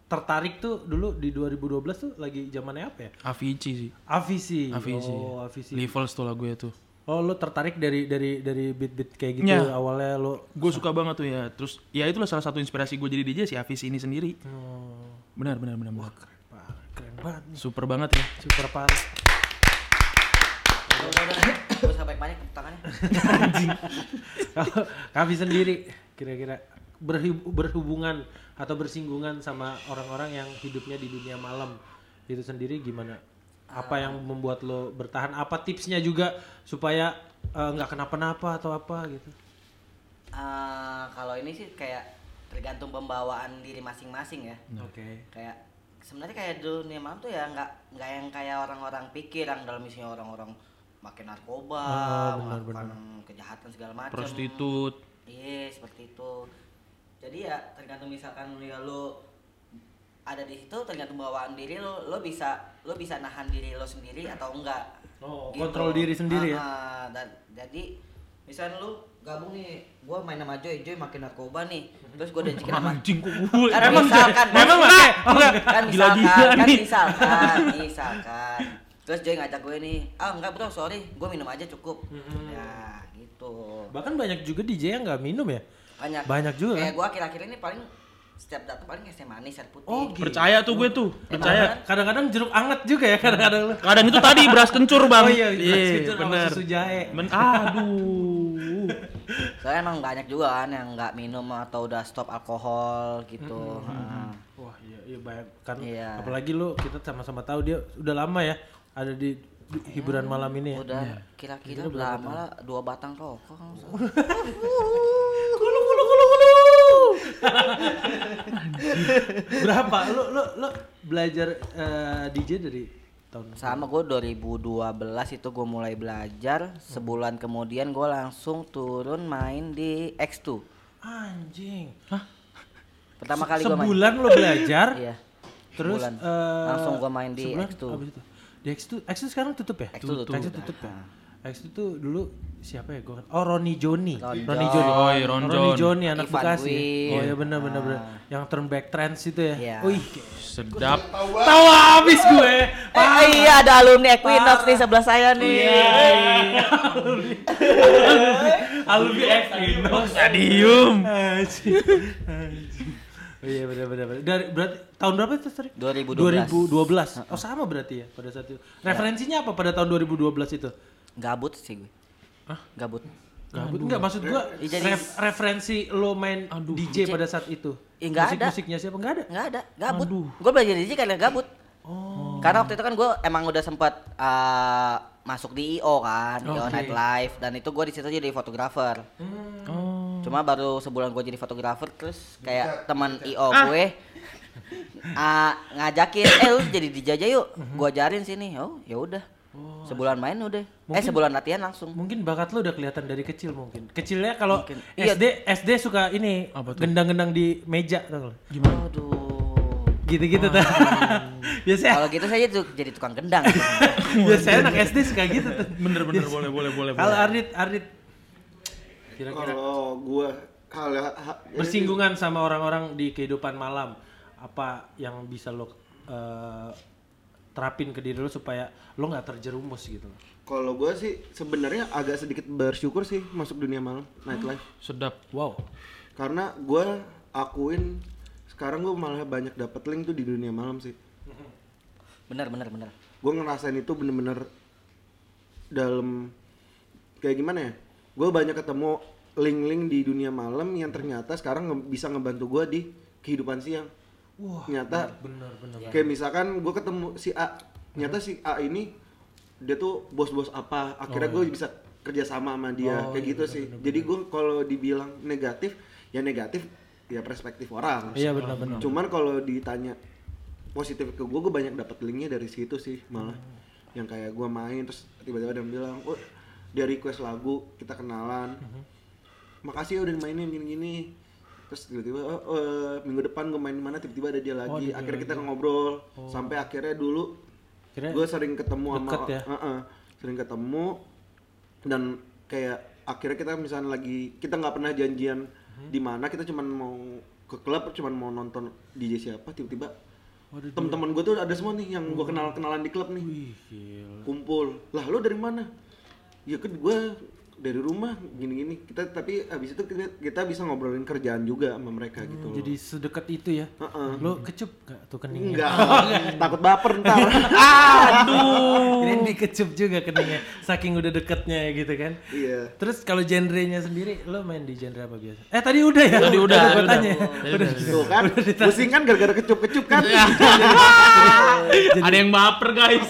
tertarik tuh dulu di 2012 tuh lagi zamannya apa ya? Avicii sih Avicii. Avicii Oh, Avicii. Levels tuh lagu itu Oh, lo tertarik dari dari dari beat-beat kayak gitu Ya. awalnya lo gue suka banget tuh ya terus ya itulah salah satu inspirasi gue jadi DJ si Avicii ini sendiri Oh, benar benar benar, benar. keren banget, keren banget nih. super banget ya Super parah. Udah, udah, udah. Gak usah banyak-banyak tepuk tangannya. Kalau Kavi sendiri kira-kira berhub- berhubungan atau bersinggungan sama orang-orang yang hidupnya di dunia malam itu sendiri gimana? Apa yang membuat lo bertahan? Apa tipsnya juga supaya eh, nggak kenapa-napa atau apa gitu? Eh, kalau ini sih kayak tergantung pembawaan diri masing-masing ya. Oke. Kayak sebenarnya kayak dunia malam tuh ya nggak nggak yang kayak orang-orang pikir yang dalam isinya orang-orang makin narkoba, benar, melakukan kejahatan segala macam. prostitut Iya, seperti itu. Jadi ya tergantung misalkan ya lo ada di situ tergantung bawaan diri lo lo bisa lo bisa nahan diri lo sendiri atau enggak. Oh, kontrol diri sendiri ya? Ah, ah, dan jadi misalnya lo gabung nih, gua main sama Joy, Joy makin narkoba nih. Terus gua diajakin sama anjing kok gue kan misalkan emang enggak kan gila misalkan gila kan misalkan misalkan terus Joy ngajak gue nih ah enggak bro sorry gue minum aja cukup ya gitu Bahkan banyak juga DJ yang nggak minum ya? banyak Banyak juga kayak kan? gue akhir-akhir ini paling setiap datang paling es teh manis air putih Oh, gitu. percaya tuh gue tuh percaya Kadang-kadang jeruk anget juga ya kadang-kadang kadang itu tadi beras kencur bang Oh iya, bener. bener Susu jahe. Men- aduh soalnya emang banyak juga kan yang nggak minum atau udah stop alkohol gitu Ah. Wah, iya, iya banyak kan. Iya. Apalagi lu kita sama-sama tahu dia udah lama ya ada di hiburan malam ini ya. udah kira-kira lama lah dua batang rokok kan. Berapa? Lu lu lu belajar eh, DJ dari tahun Sama gue 2012 itu gue mulai belajar Sebulan kemudian gue langsung turun main di X2 anjing. Pertama kali gue main Sebulan lu belajar, Iya terus sebulan. eh, Langsung gua main di sebulan X2. abis itu. Di X2, X2 sekarang tutup ya? X2 tutup. X2 tutup ya. X2 tuh dulu siapa ya gua kan? Oh Roni Joni. Ron Roni. Joni. Oh, iya, Ron Roni. Joni anak Ivan Bekasi. Oh iya benar benar benar. Yang turn back trends itu ya. Iya. Wih, sedap tahu habis gue. Eh iya ada alumni Equinox nih sebelah saya nih Alumni Equinox. stadium. Oh iya benar benar benar. Dari berarti tahun berapa itu Trik? 2012 2012. Oh sama berarti ya pada saat itu. Referensinya apa pada tahun 2012 itu? Gabut sih gue. Hah? Gabut. Gabut enggak maksud gua Ih, jadi- ref- referensi lo main DJ, DJ. pada saat itu. Ih, nggak ada. Musiknya siapa? Enggak ada. Nggak ada, gabut. Gue belajar DJ karena gabut. Oh. Karena waktu itu kan gue emang udah sempat eh, masuk di IO kan, IO Oke. Nightlife dan itu gue di situ jadi fotografer. Oh. Cuma baru sebulan gue jadi fotografer terus kayak teman IO Ah. gue ah, ngajakin, eh lu jadi DJ aja yuk, Mhm. gue ajarin sini. Oh ya udah, sebulan main udah. eh Mungkin- sebulan latihan langsung. Mungkin bakat lo udah kelihatan dari kecil mungkin. Kecilnya kalau Mungkin. Iya. SD SD suka ini tuh? gendang-gendang di meja nggak? Gimana? Aduh. Gitu-gitu tuh. Biasanya Kalau gitu saya tuh jadi tukang gendang. biasanya anak SD suka gitu tuh. Bener bener boleh boleh boleh. Kalau boleh. Ardit Ardit kira-kira Kalau gua hal ha- bersinggungan sama orang-orang di kehidupan malam apa yang bisa lo eh, terapin ke diri lo supaya lo nggak terjerumus gitu. Kalau gua sih sebenarnya agak sedikit bersyukur sih masuk dunia malam nightlife. Sedap. Wow. Karena gua akuin sekarang gua malah banyak dapet link tuh di dunia malam sih. bener bener bener. Gue ngerasain itu bener-bener dalam kayak gimana ya? Gue banyak ketemu link-link di dunia malam yang ternyata sekarang nge- bisa ngebantu gua di kehidupan siang. Wah, Ternyata bener bener. kayak misalkan gue ketemu si A, ternyata si A ini dia tuh bos-bos apa, akhirnya gue bisa kerja sama sama dia Oh, kayak iya, gitu sih. Jadi gue kalau dibilang negatif, ya negatif ya perspektif orang. Iya benar benar. Cuman kalau ditanya positif ke gue, gue banyak dapat linknya dari situ sih malah. Yang kayak gue main terus tiba-tiba ada yang bilang, oh dia request lagu, kita kenalan. Makasih ya udah mainin gini-gini. Terus tiba-tiba, oh, eh, minggu depan gue main di mana, tiba-tiba ada dia lagi. akhirnya kita ngobrol, sampai akhirnya dulu gue sering ketemu sama ya? Heeh, sering ketemu. Dan kayak akhirnya kita misalnya lagi kita nggak pernah janjian Hmm. di mana. Kita cuman mau ke klub cuman mau nonton DJ siapa tiba-tiba Waduh, teman-teman gue tuh ada semua nih yang gue kenal kenalan di klub nih. Wih, gila. kumpul. Lah lo dari mana? Ya kan gue dari rumah gini-gini kita tapi abis itu kita, kita bisa ngobrolin kerjaan juga sama mereka gitu loh Jadi sedekat itu ya. Heeh. Lo kecup gak tuh keningnya? enggak takut baper ntar Aduh. Ini dikecup juga keningnya. Saking udah deketnya gitu kan. iya Terus kalau genrenya sendiri lo main di genre apa biasa? Eh tadi udah ya? Tadi udah, tadi udah. tanya. Tadi Udah. udah. Tuh kan, pusing kan gara-gara kecup-kecup kan? Ada yang baper guys.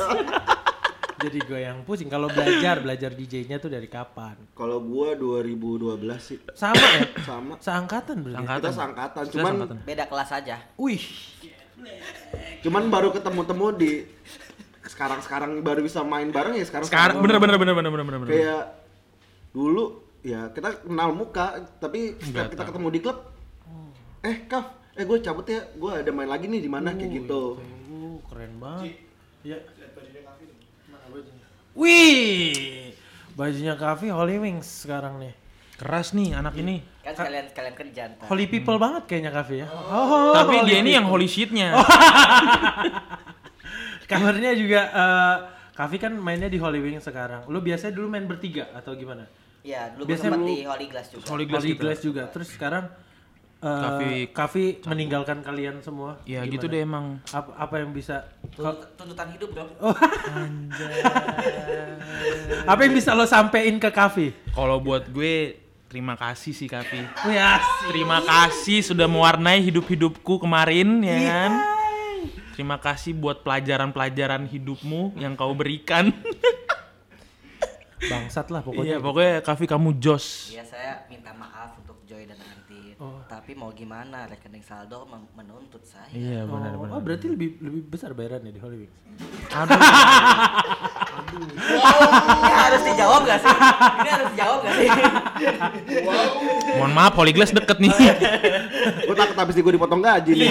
Jadi gue yang pusing. Kalau belajar, belajar DJ-nya tuh dari kapan? Kalau gua 2012 sih Sama ya? sama. Seangkatan berarti. Angkatan. Kita seangkatan, Kita cuman seangkatan. Beda kelas aja. Wih. cuman baru ketemu-temu di sekarang-sekarang baru bisa main bareng ya sekarang. Sekarang bener bener bener bener bener bener. bener. Kayak dulu ya kita kenal muka, tapi setiap kita tahu. ketemu di klub, eh Kaf, eh gue cabut ya, gue ada main lagi nih di mana kayak gitu. Uh, keren banget. Iya. Wih. Bajunya Kavi Holy Wings sekarang nih. Keras nih anak ini. Kan sekalian sekalian kerja ntar. Holy people banget kayaknya Kavi ya. Oh, Tapi holy dia ini yang holy shitnya. Kabarnya juga eh Kavi kan mainnya di Holy Wings sekarang. Lu biasanya dulu main bertiga atau gimana? Iya, dulu gue Biasanya sempat lu- di Holy Glass juga. Holy Glass Holy gitu. Glass juga. Terus sekarang eh Kavi- Kavi meninggalkan kalian semua. Ya Gimana? gitu deh emang. Apa, apa yang bisa Tuntut- tuntutan hidup bro. Oh. apa yang bisa lo sampein ke Kavi? Kalau buat gue terima kasih sih Kavi. Asik. Terima kasih sudah mewarnai hidup-hidupku kemarin ya Iya. kan. Terima kasih buat pelajaran-pelajaran hidupmu yang kau berikan. Bangsat lah pokoknya. Iya, pokoknya Kavi kamu jos. Iya saya minta maaf untuk Joy dan Antit. Oh. Tapi mau gimana rekening saldo mem- menuntut saya. Iya, Oh, benar-benar. oh, berarti lebih lebih besar bayarannya di Holy Wings. Ini harus dijawab gak sih? Ini harus dijawab gak sih? Mohon maaf, Holy Glass deket nih. Gue takut habis gue dipotong gaji nih.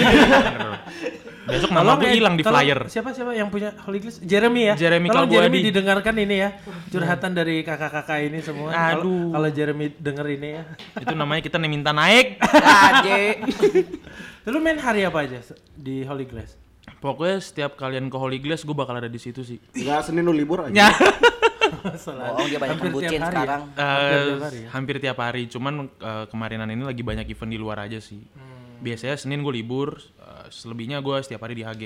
Besok nama gue eh, hilang di tolong, flyer. Siapa siapa yang punya Holy Glass? Jeremy ya. Jeremy Kalbuadi. Jeremy didengarkan ini ya. Curhatan dari kakak-kakak ini semua. Kalau- Aduh. Kalau Jeremy denger ini ya. Itu namanya kita nih minta naik. Aje. Lu main hari apa aja di Holy Glass? Pokoknya setiap kalian ke Holy Glass gue bakal ada di situ sih. Enggak Senin lu libur aja. Ya. Bohong dia banyak Hampir bucin tiap hari ya? sekarang. Hampir tiap hari ya? hampir tiap hari, cuman eh, kemarinan ini lagi banyak event di luar aja sih. Hmm. Biasanya Senin gue libur, selebihnya gue setiap hari di HG.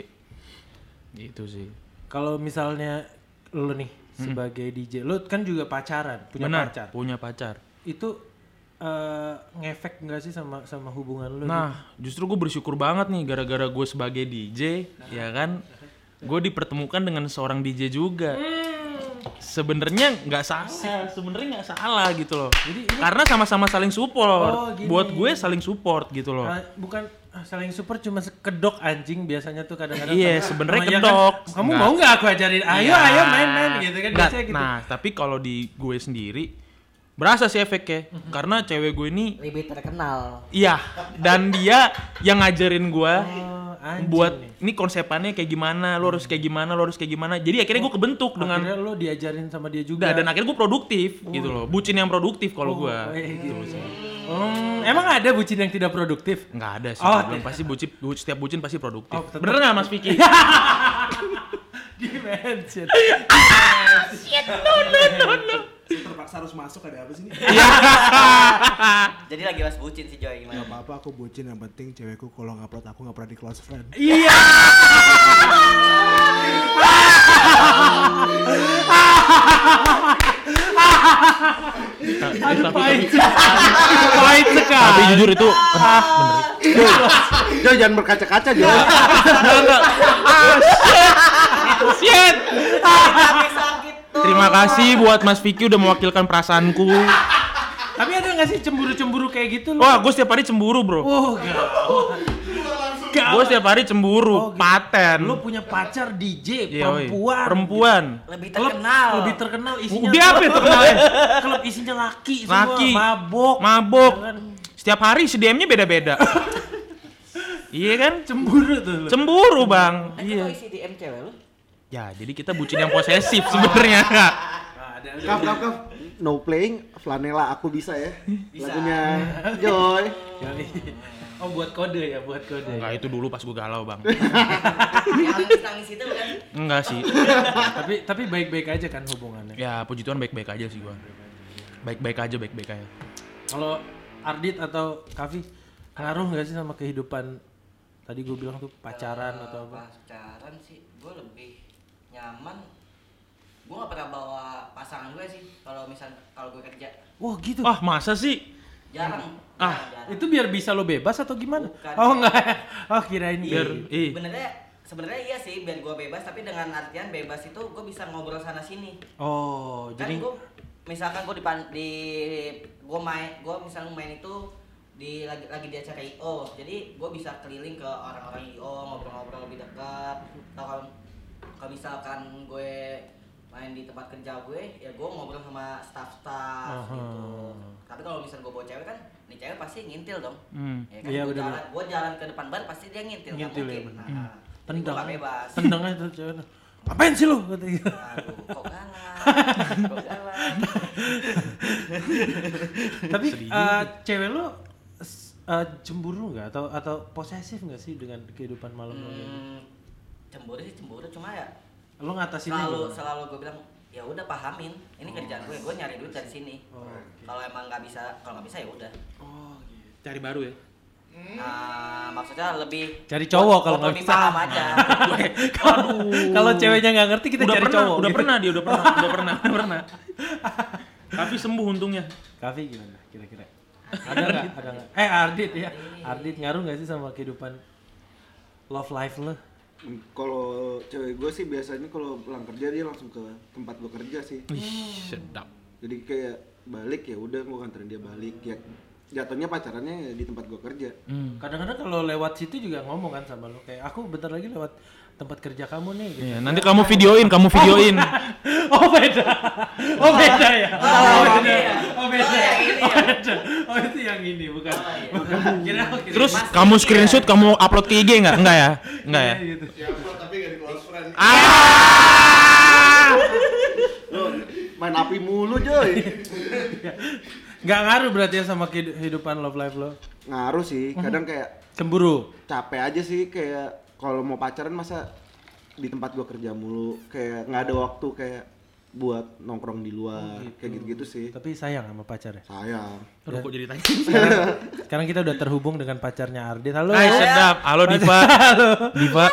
Gitu sih. Kalau misalnya lu nih sebagai DJ. Lu kan juga pacaran, punya Benar, pacar. punya pacar. Itu eh, ngefek nggak sih sama sama hubungan lu? Nah, justru gue bersyukur banget nih gara-gara gue sebagai DJ, ya kan, gue dipertemukan dengan seorang DJ juga. Sebenarnya nggak salah, sebenarnya nggak salah gitu loh. Karena sama-sama saling support. Oh, gini. Buat gue saling support gitu loh. Ah, bukan ah, saling support cuma sekedok anjing biasanya tuh kadang-kadang Iya, sebenarnya ya kedok. kan, kamu Nggak. mau nggak aku ajarin ayo Iya. ayo main-main gitu kan biasanya gitu Nah, tapi kalau di gue sendiri berasa sih efeknya. Karena cewek gue ini Lebih terkenal. iya dan dia yang ngajarin gue oh, anjing buat nih. ini konsepannya kayak gimana, lo harus kayak gimana, lo harus kayak gimana. Jadi akhirnya gue kebentuk dengan akhirnya lo diajarin sama dia juga dan akhirnya gue produktif gitu loh. Bucin yang produktif kalau Oh, gue. iya gitu. Hmm, emang ada bucin yang tidak produktif Nggak ada sih. Oh, bilang pasti bucin, bu- setiap bucin pasti produktif. Oh. Bener nggak Mas Vicky? di mention Saya terpaksa harus masuk ada apa sih ini? Jadi lagi mas bucin si Joy Gak gimana? apa-apa aku bucin yang penting cewekku kalau ngupload aku gak pernah di close friend. iya aduh pahit pahit sekali Tapi jujur itu ah, bener. Jo jangan berkaca-kaca Jo. Shit. Tapi sakit tuh. Terima kasih buat Mas Vicky udah mewakilkan perasaanku. tapi ada nggak sih cemburu-cemburu kayak gitu lo Wah, gue setiap hari cemburu, bro. oh gawat Gue setiap hari cemburu, Oh, gitu. paten. lo punya pacar DJ Iya, perempuan Perempuan. Lebih Klub terkenal. lebih terkenal isinya Dia apa ya terkenalnya? klub isinya laki semua Laki. mabok Mabok. Jangan Setiap hari CDM-nya beda-beda. iya kan? cemburu tuh lo Cemburu, Bang. Eh, Iya. kok isi DM cewek lu? Ya, jadi kita bucin yang posesif sebenarnya. Kaf kaf kaf. No playing, flanela aku bisa ya. Bisa. Lagunya Joy. oh buat kode ya buat kode Enggak, itu dulu pas gue galau, Bang. Nangis-nangis itu bukan? Enggak sih. tapi tapi baik-baik aja kan hubungannya Ya, puji Tuhan baik-baik aja sih gua. Baik-baik aja, baik-baik aja. kalau Ardit atau Kavi ngaruh nggak sih sama kehidupan tadi gue bilang tuh pacaran atau apa Pacaran sih, gue lebih nyaman. Gue gak pernah bawa pasangan gue sih. Kalau misal kalau gue kerja, wah gitu Ah, masa sih? jarang. Ah, jarang, jarang. itu biar bisa lo bebas atau gimana Bukan. oh enggak oh kirain Biar gitu. ih. Sebenarnya sebenarnya iya sih biar gue bebas tapi dengan artian bebas itu gue bisa ngobrol sana sini oh kan jadi gue misalkan gue di di gue main gue misalnya main itu di lagi lagi di acara IO jadi gue bisa keliling ke orang-orang IO ngobrol-ngobrol lebih dekat atau kalau misalkan gue main di tempat kerja gue ya gue ngobrol sama staff-staff Aha. gitu. Tapi kalau misalnya gue bawa cewek kan nih cewek pasti ngintil dong. Hmm. ya kan? Iya, gue jalan gue jalan ke depan bar pasti dia ngintil Ngintil, ya, mungkin. bener. nah, jadi gue tendang bebas. Tendang aja tuh cewek ngapain sih kata gitu. Aduh, kok galak. Kok galak tapi eh, cewek lo s- eh, cemburu nggak? Atau atau posesif nggak sih dengan kehidupan malam? Hmm, cemburu sih cemburu cuma ya lo ngatasinnya selalu gimana? selalu gue bilang ya udah pahamin ini kerjaan gue gue nyari duit dari sini Oh, oke. kalau emang nggak bisa kalau nggak bisa ya udah oh gitu Cari baru ya. Nah, maksudnya lebih Cari cowok kalau nggak bisa. paham aja kalau kalau ceweknya nggak ngerti kita udah cari pernah, cowok udah gitu. pernah dia, udah pernah, udah pernah, udah pernah. Tapi sembuh untungnya. Kavi gimana kira-kira ada nggak ada nggak eh Ardit ya Ardit ngaruh nggak sih sama kehidupan love life lo Kalau cewek gue sih biasanya kalau pulang kerja dia langsung ke tempat gue kerja sih. Ih, sedap. Jadi kayak balik ya udah gue nganterin dia balik ya jatuhnya pacarannya ya di tempat gue kerja. Hmm. kadang-kadang kalau lewat situ juga ngomong kan sama lo kayak aku bentar lagi lewat tempat kerja kamu nih gitu. Iya, nanti kamu videoin, kamu videoin. oh beda oh beda ya oh, beda iya. Oh beda Oh, yang ini oh ya. beda oh itu yang ini bukan Oh, iya. bukan kira kira Terus Mas kamu screenshot, kamu upload ke IG nggak? Enggak ya? Enggak ya? gitu. tapi gak di close friend. Ah! Lo main api mulu Joy. nggak ngaruh berarti ya sama kehidupan love life lo Ngaruh sih, kadang kayak cemburu capek aja sih kayak kalau mau pacaran masa di tempat gua kerja mulu kayak nggak ada waktu kayak buat nongkrong di luar kayak gitu-gitu sih tapi sayang sama pacarnya sayang Aduh, kok jadi tanya? sekarang, sekarang kita udah terhubung dengan pacarnya Ardit halo Hai, sedap. Halo Diva. Diva.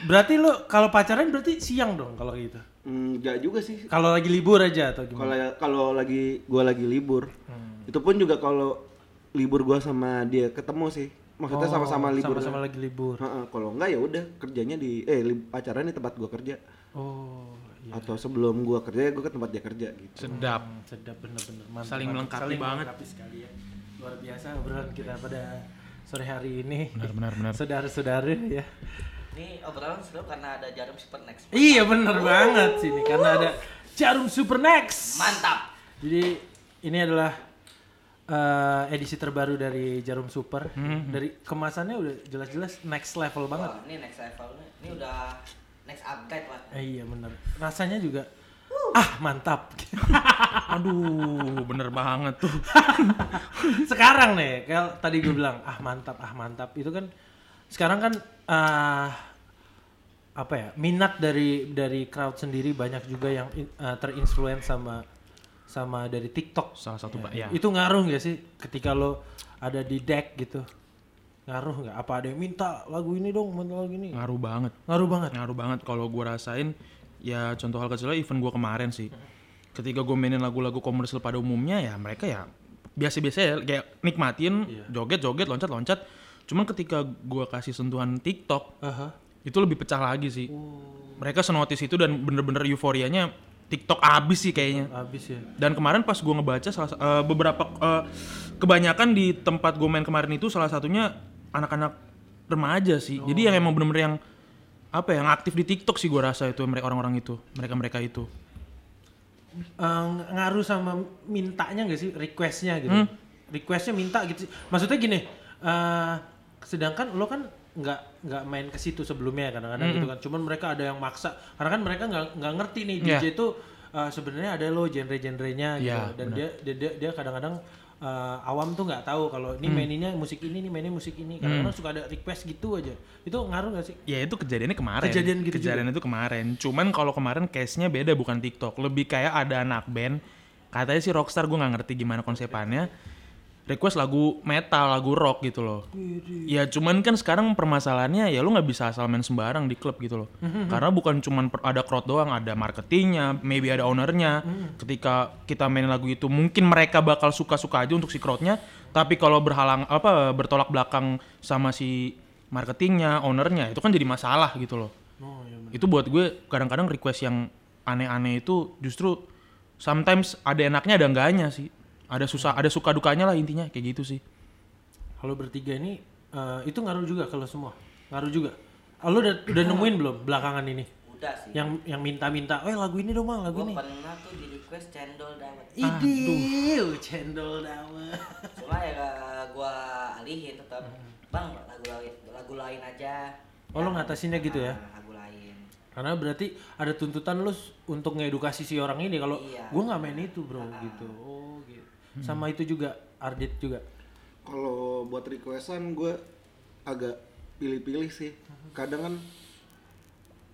Berarti lu kalau pacaran berarti siang dong kalau gitu. Enggak juga sih. Kalau lagi libur aja atau Kalau gimana? kalau lagi gua lagi libur. Hmm. Itu pun juga kalau libur gua sama dia ketemu sih. Maksudnya Oh, sama-sama libur. Sama-sama lagi libur. Heeh, kalau enggak ya udah kerjanya di eh pacaran di tempat gua kerja. Oh, iya. Atau sebelum gua kerja ya gua ke tempat dia kerja gitu. Sedap. Hmm, sedap bener-bener mantap, Saling mantap. melengkapi Saling banget. melengkapi sekali ya luar biasa obrolan kita pada sore hari ini Benar benar benar. saudara-saudara ya Ini obrolan seru karena ada jarum super next. iya bener banget sini karena ada jarum super next Mantap. jadi ini adalah eh, edisi terbaru dari jarum super. Hmm, dari kemasannya udah jelas-jelas next level banget. Wah, ini next level nih. Ini udah next upgrade lah. Eh, iya bener. Rasanya juga ah mantap. Aduh, bener banget tuh. sekarang nih kayak tadi gue bilang ah mantap ah mantap. Itu kan sekarang kan ah apa ya minat dari dari crowd sendiri banyak juga yang ah, terinfluence sama sama dari TikTok Salah satu mbak ya. itu ngaruh gak sih ketika lo ada di deck gitu ngaruh nggak apa ada yang minta lagu ini dong minta lagu ini Ngaruh banget. ngaruh banget Ngaruh banget kalau gua rasain ya contoh hal kecilnya event gua kemarin sih. Ketika gue mainin lagu-lagu komersil pada umumnya ya mereka ya biasa-biasa ya kayak nikmatin joget-joget loncat-loncat. Cuman ketika gua kasih sentuhan TikTok Aha. itu lebih pecah lagi sih. Mereka senotis itu dan bener-bener euforianya TikTok abis sih kayaknya. habis ya Dan kemarin pas gue ngebaca salah, eh, beberapa eh, kebanyakan di tempat gue main kemarin itu salah satunya anak-anak remaja sih. Jadi yang emang bener-bener yang apa ya, yang aktif di TikTok sih gue rasa itu mereka orang-orang itu, mereka-mereka itu. Eh, ngaruh sama mintanya gak sih requestnya gitu Hmm. requestnya minta gitu maksudnya gini eh sedangkan lo kan nggak nggak main ke situ sebelumnya kadang-kadang gitu kan cuman mereka ada yang maksa karena kan mereka nggak nggak ngerti nih DJ Iya. itu eh, sebenarnya ada lo genre-genrenya gitu Iya, dan dia, dia dia dia kadang-kadang eh, awam tuh nggak tahu kalau ini maininnya musik ini nih mainnya musik ini kadang-kadang suka ada request gitu aja itu ngaruh gak sih Ya itu kejadiannya kemarin. Kejadian gitu Kejadian itu kemarin. Cuman kalau kemarin case-nya beda bukan TikTok. Lebih kayak ada anak band. Katanya sih Rockstar gue nggak ngerti gimana konsepannya. Request lagu metal, lagu rock gitu loh. Ya cuman kan sekarang permasalahannya ya lu nggak bisa asal main sembarang di klub gitu loh. Karena bukan cuman per- ada crowd doang, ada marketingnya, maybe ada ownernya. Ketika kita main lagu itu mungkin mereka bakal suka-suka aja untuk si crowdnya. Tapi kalau berhalang apa bertolak belakang sama si marketingnya, ownernya itu kan jadi masalah gitu loh. oh iya bener. Itu buat gue kadang-kadang request yang aneh-aneh itu justru sometimes ada enaknya ada enggaknya sih. Ada susah, ada suka dukanya lah intinya kayak gitu sih. Kalau bertiga ini eh, itu ngaruh juga kalau semua ngaruh juga Ah, lo udah udah nemuin belum belakangan ini Udah sih. yang yang minta-minta, oh lagu ini dong bang, lagu Gue ini. pernah tuh di request cendol dawet. Idil, cendol dawet. Cuma ya gua alihin tetap. Bang, lagu lain, lagu lain aja. Oh, lo ngatasinnya gitu ya? Nah, Lagu lain. Karena berarti ada tuntutan lu s- untuk ngedukasi si orang ini kalau Iya. gua nggak main itu bro gitu. Oh gitu. Sama itu juga Ardit juga. Kalau buat requestan gue agak pilih-pilih sih. Kadang kan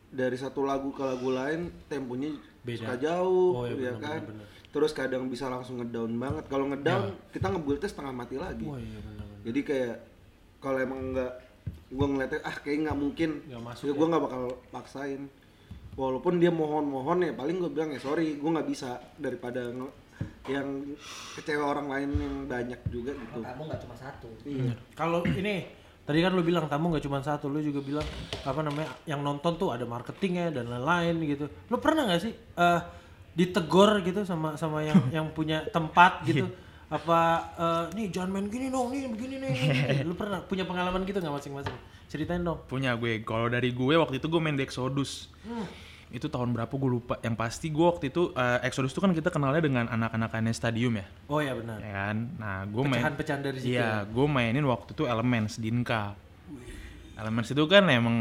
dari satu lagu ke lagu lain temponya Beda. suka jauh, Oh, iya, ya benar, kan. benar, benar. Terus kadang bisa langsung ngedown banget. Kalau ngedown kita ngebuildnya setengah mati lagi. Oh iya benar. Jadi kayak kalau emang nggak gue ngeliatnya ah kayak nggak mungkin, Nggak masuk ya gue nggak bakal paksain. Walaupun dia mohon-mohon ya paling gue bilang ya sorry gue nggak bisa daripada yang kecewa orang lain yang banyak juga gitu. Kamu nggak cuma satu. Iya. Kalau ini tadi kan lu bilang tamu nggak cuma satu, lu juga bilang apa namanya yang nonton tuh ada marketingnya dan lain-lain gitu. Lu pernah nggak sih eh ditegor gitu sama sama yang yang punya tempat gitu? Apa eh, nih jangan main gini dong, nih begini nih. nih. Lu pernah punya pengalaman gitu nggak masing-masing? Ceritain dong. Punya gue. Kalau dari gue waktu itu gue main di Exodus. Itu tahun berapa gue lupa. Yang pasti gue waktu itu eh, Exodus itu kan kita kenalnya dengan anak-anakannya stadium ya. Oh ya benar. Ya kan? Nah, gue main Pecahan-pecahan dari situ. ya? Iya, gue mainin waktu itu Elements Dinka. Elements itu kan emang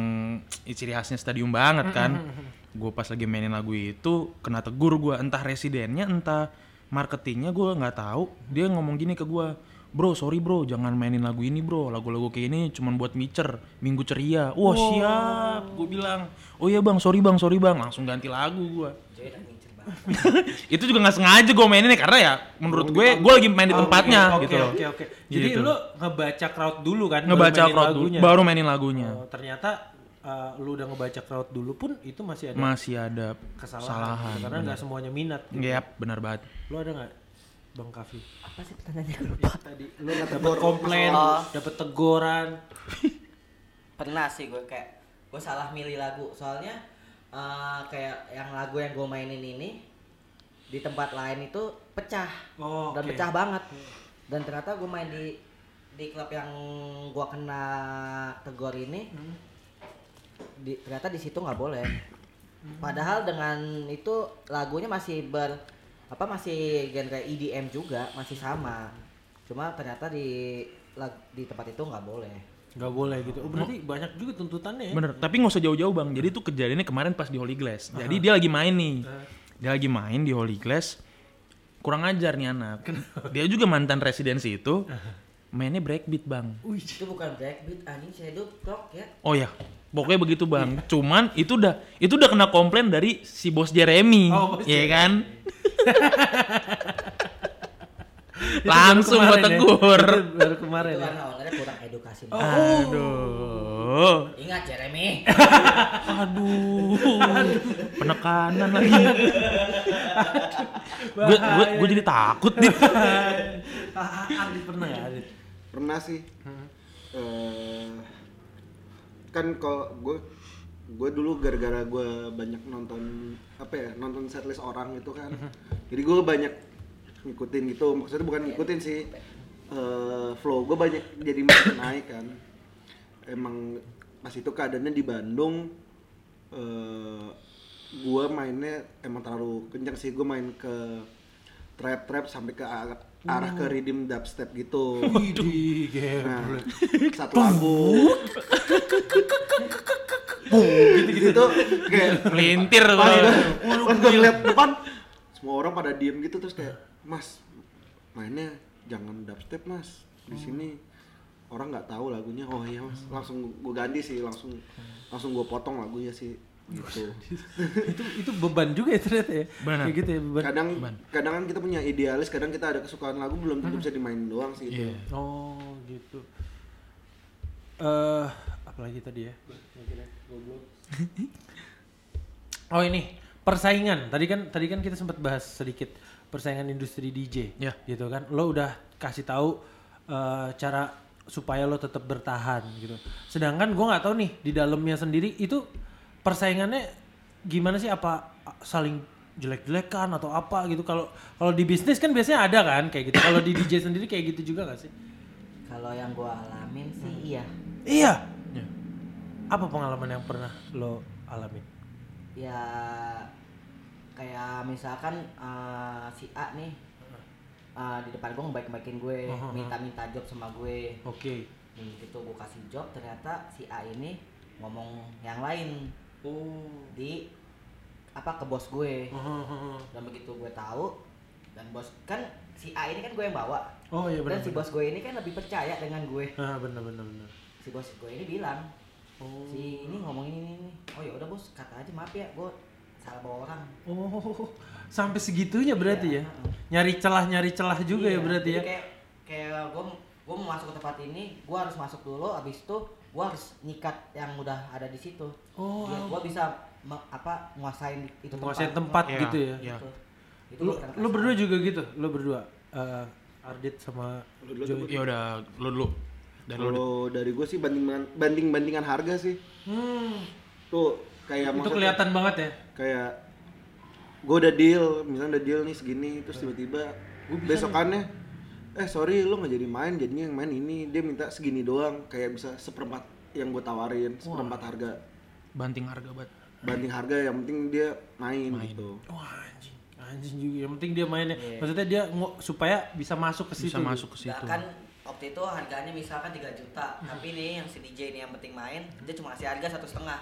ciri khasnya stadium banget kan. Gue pas lagi mainin lagu itu kena tegur gue entah residennya entah marketingnya gue nggak tahu. Dia ngomong gini ke gue, bro sorry bro jangan mainin lagu ini bro lagu-lagu kayak ini cuman buat micer minggu ceria wah siap gue bilang oh iya bang sorry bang sorry bang langsung ganti lagu gue itu juga nggak sengaja gue mainin karena ya menurut gue gue lagi main di tempatnya Oke, gitu loh Oke oke. Jadi Gitu. lu ngebaca crowd dulu kan? baru ngebaca mainin crowd dulu lagunya? baru mainin lagunya Oh, ternyata uh, lu udah ngebaca crowd dulu pun itu masih ada Masih ada kesalahan kesalahan. gitu, karena nggak semuanya minat. Gitu. Yap, benar banget. Lu ada nggak Bang Kavi? Apa sih pertanyaannya? Gue lupa. Tadi lu dapat komplain, Oh. dapat teguran. Pernah sih gue kayak gue salah milih lagu. Soalnya eh, kayak yang lagu yang gue mainin ini di tempat lain itu pecah. Oh, dan pecah banget. Dan ternyata gue main di di klub yang gue kena tegur ini di, ternyata di situ nggak boleh. Padahal dengan itu lagunya masih ber apa masih genre EDM juga masih sama cuma ternyata di di tempat itu nggak boleh Nggak boleh gitu. Oh, berarti banyak juga tuntutannya ya. Bener, tapi nggak usah jauh-jauh bang. Jadi tuh kejadiannya kemarin pas di Holy Glass. Jadi dia lagi main nih. Dia lagi main di Holy Glass. Kurang ajar nih anak. Dia juga mantan residensi itu. Mainnya breakbeat bang. itu bukan breakbeat anjing shadow clock ya Oh ya, pokoknya begitu bang. Cuman itu udah itu udah kena komplain dari si bos Jeremy, Oh, bos ya Jeremy. kan? Langsung ya. tegur. Itu baru kemarin itu ya. karena ownernya kurang edukasi Oh. Aduh, ingat Jeremy aduh, penekanan lagi. Gue gue gue jadi takut nih. Ah, ah, Adit pernah ya Adit? pernah sih Eh, kan kalau gue gue dulu gara-gara gue banyak nonton apa ya nonton setlist orang itu kan. Jadi gue banyak ngikutin gitu. Maksudnya bukan ngikutin sih eh, flow. Gue banyak jadi makin naik kan. Emang pas itu keadaannya di Bandung eh gue mainnya emang terlalu kencang sih. Gue main ke trap trap sampai ke arah, ke rhythm dubstep gitu. Widih, Nah, satu lagu. Gitu-gitu. Tuh kayak Melintir pas gue pas gue ngeliat depan semua orang pada diem gitu terus kayak mas mainnya jangan dubstep mas. Di sini orang nggak tahu lagunya. Oh iya mas. Langsung gue ganti sih langsung langsung gue potong lagunya sih gitu itu itu beban juga ya ternyata ya. Benar. Kayak gitu ya beban. kadang kadang kan kita punya idealis kadang kita ada kesukaan lagu belum tentu bisa dimainin doang sih itu Iya. Oh, gitu. Eh, apalagi tadi ya? Oh, ini persaingan. Tadi kan tadi kan kita sempat bahas sedikit persaingan industri DJ. Ya. Gitu kan. Lo udah kasih tahu eh, cara supaya lo tetap bertahan gitu. Sedangkan gua nggak tahu nih di dalamnya sendiri itu persaingannya gimana sih apa saling jelek-jelekan atau apa gitu kalau kalau di bisnis kan biasanya ada kan kayak gitu kalau di DJ sendiri kayak gitu juga gak sih kalau yang gue alamin sih iya Iya. Ya. Apa pengalaman yang pernah lo alamin? ya kayak misalkan eh, si A nih eh, di depan gue ngebaik-baikin gue Uh-huh. minta-minta job sama gue Oke. begitu gue kasih job ternyata si A ini ngomong yang lain Oh. di apa ke bos gue dan begitu gue tahu dan bos kan si A ini kan gue yang bawa Oh iya benar. dan si bos gue ini kan lebih percaya dengan gue Ah benar benar benar. si bos gue ini bilang Oh. si ini ngomong ini ini oh ya udah bos kata aja maaf ya gue salah bawa orang Oh. Sampai segitunya berarti ya. Iya, heeh. Nyari celah nyari celah juga ya Iya, berarti jadi ya. kayak kayak gue gue mau masuk ke tempat ini gue harus masuk dulu abis itu gue harus nyikat yang udah ada di situ Oh. biar gue bisa me- apa nguasain itu Menguasai tempat Iya, gitu ya. iya. Itu. Itu Lu, lu berdua juga gitu. Lu berdua eh, Ardit sama Lu dulu. Ya udah, lu dulu. Dan lu kalau dari gue sih banding banding bandingan harga sih Hmm. tuh kayak Itu kelihatan banget ya. kayak gue udah deal misalnya udah deal nih segini terus tiba-tiba besokannya eh sorry lu nggak jadi main jadinya yang main ini dia minta segini doang kayak bisa seperempat yang gue tawarin seperempat harga banting harga banget. banding harga yang penting dia main, gitu Wah anjing. Anjing juga. Yang penting dia mainnya. Maksudnya dia ngo- supaya bisa masuk ke situ. Bisa masuk ke situ. Nah, kan waktu itu harganya misalkan 3 juta tapi nih yang si DJ ini yang penting main dia cuma kasih harga satu setengah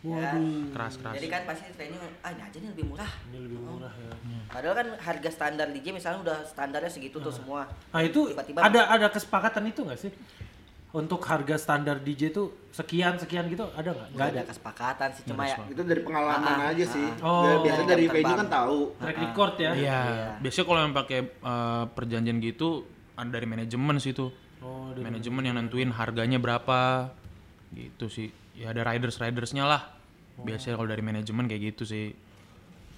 Ya kan? Keras keras. jadi kan pasti venue ah ini aja nih lebih murah Ini lebih murah ya. padahal kan harga standar DJ misalnya udah standarnya segitu tuh semua Nah itu Tiba-tiba- ada ada kesepakatan itu nggak sih? Untuk harga standar DJ tuh sekian sekian gitu ada nggak? nggak ada kesepakatan sih cuma ya itu dari pengalaman Ah, aja sih ah. Oh. biasanya dari venue kan tahu Track record ya? Iya. Iya. Biasanya kalau yang pakai eh, perjanjian gitu ada dari manajemen sih tuh. Oh, dari- Manajemen yang nentuin harganya berapa. Gitu sih. Ya ada riders ridersnya lah. Biasanya kalau dari manajemen kayak gitu sih.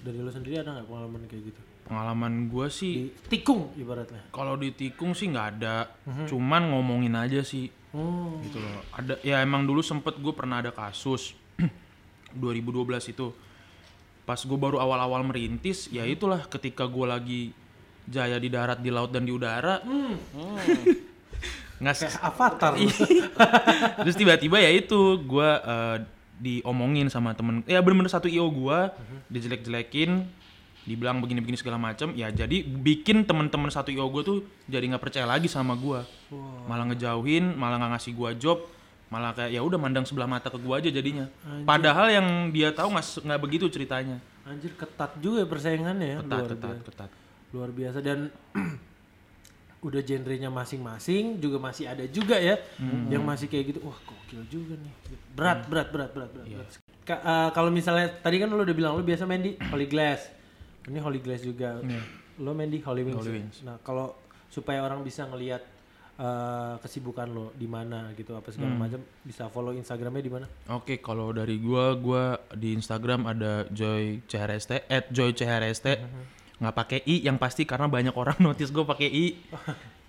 Dari lo sendiri ada nggak pengalaman kayak gitu? pengalaman gue sih Di tikung ibaratnya. kalau di tikung sih nggak ada. Cuman ngomongin aja sih. Hmm. gitu loh. Ada ya emang dulu sempet gue pernah ada kasus 2012 itu. Pas gue baru awal-awal merintis ya itulah ketika gue lagi jaya di darat di laut dan di udara nggak se- Avatar. terus tiba-tiba ya itu gue diomongin sama temen ya bener-bener satu io gue dijelek-jelekin dibilang begini-begini segala macam ya jadi bikin temen-temen satu io gue tuh jadi nggak percaya lagi sama gue malah ngejauhin malah nggak ngasih gue job malah kayak ya udah mandang sebelah mata ke gue aja jadinya. Padahal yang dia tahu nggak begitu ceritanya. Anjir ketat juga ya persaingannya ya. ketat luar ketat biasa. ketat. Luar biasa dan udah genrenya masing-masing juga masih ada juga ya yang masih kayak gitu. Wah, gokil juga nih. Berat, berat, berat, berat, berat. berat. Ka- eh, kalau misalnya tadi kan lo udah bilang lo biasa main di Holy Glass. Ini Holy Glass juga. Lo main di Holy Wings. Holy? Wings. Nah, kalau supaya orang bisa ngelihat eh, kesibukan lo di mana gitu apa segala macam bisa follow Instagramnya di mana? Oke, kalau dari gua, gua di Instagram ada Joy CHRST, at Joy CHRST, nggak pakai i, yang pasti karena banyak orang notice gua pakai i.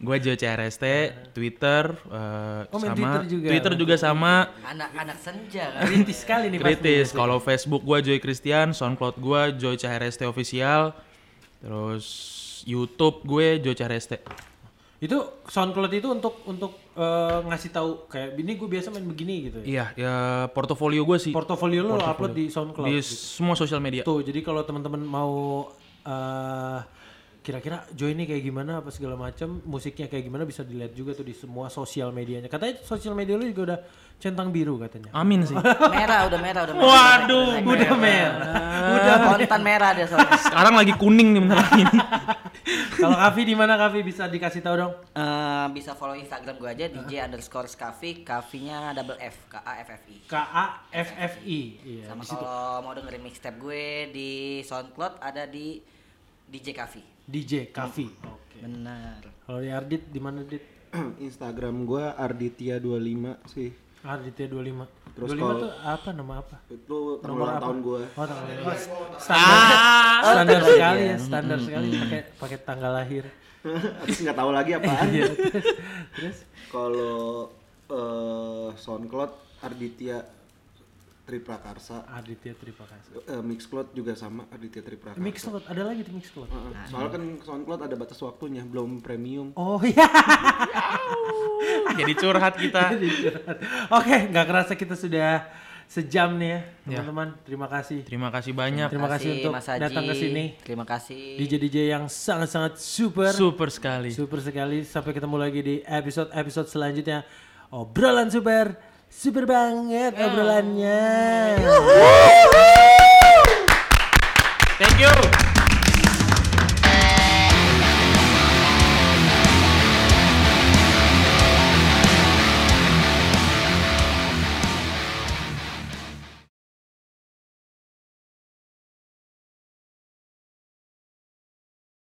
Gua Joy CHRST, Twitter, eh, Oh, main sama Twitter juga. Twitter juga sama. Anak-anak senja kan. Kritis sekali nih pasti. Kritis. Kalau Facebook gua Joy Christian, SoundCloud gua Joy CHRST official, terus YouTube gue Joy CHRST. Itu SoundCloud itu untuk untuk eh, ngasih tahu kayak ini gue biasa main begini gitu ya. Iya, ya portofolio gue sih Portofolio lo lo upload di SoundCloud. di semua sosial media. Tuh, jadi kalau teman-teman mau eh kira-kira join ini kayak gimana apa segala macam, musiknya kayak gimana bisa dilihat juga tuh di semua sosial medianya. Katanya sosial media lu juga udah centang biru katanya. Amin sih. Merah udah merah udah merah. Waduh, udah merah. Udah kontan merah dia soalnya. Sekarang lagi kuning nih bentar lagi. kalau Kavi di mana Kavi bisa dikasih tahu dong? Eh, bisa follow Instagram gue aja DJ underscore Skafi, Kavinya double F, K A F F I. K A F F I. Iya, Sama di situ. kalau mau dengerin mixtape gue di SoundCloud ada di DJ Kavi. DJ Kavi. Oke. Benar. Kalau di Ardit di mana Dit? Instagram gua Arditya25 sih. Arditnya 25. Terus 25 kalau- tuh apa nama apa? Itu Nomor apa? tahun gua. Oh, tanggal lahir. Standar, standar sekali ya, standar sekali pakai pakai tanggal lahir. Terus nggak tahu lagi apaan. Iya, terus, terus Kalau eh, SoundCloud Arditya Triprakarsa. Aditya Tripakasa. Eh, Mixcloud juga sama Arditya Triprakarsa. Mixcloud ada lagi tuh Mixcloud. Heeh. Soalnya kan SoundCloud ada batas waktunya, belum premium. Oh iya. Jadi curhat kita. Oke, nggak kerasa kita sudah sejam nih ya, teman-teman. Terima kasih. Terima kasih banyak. Terima kasih untuk Mas Haji. datang ke sini. Terima kasih. DJ DJ yang sangat-sangat super. Super sekali. Super sekali. Sampai ketemu lagi di episode-episode selanjutnya. Obrolan super. Super banget obrolannya. Thank you.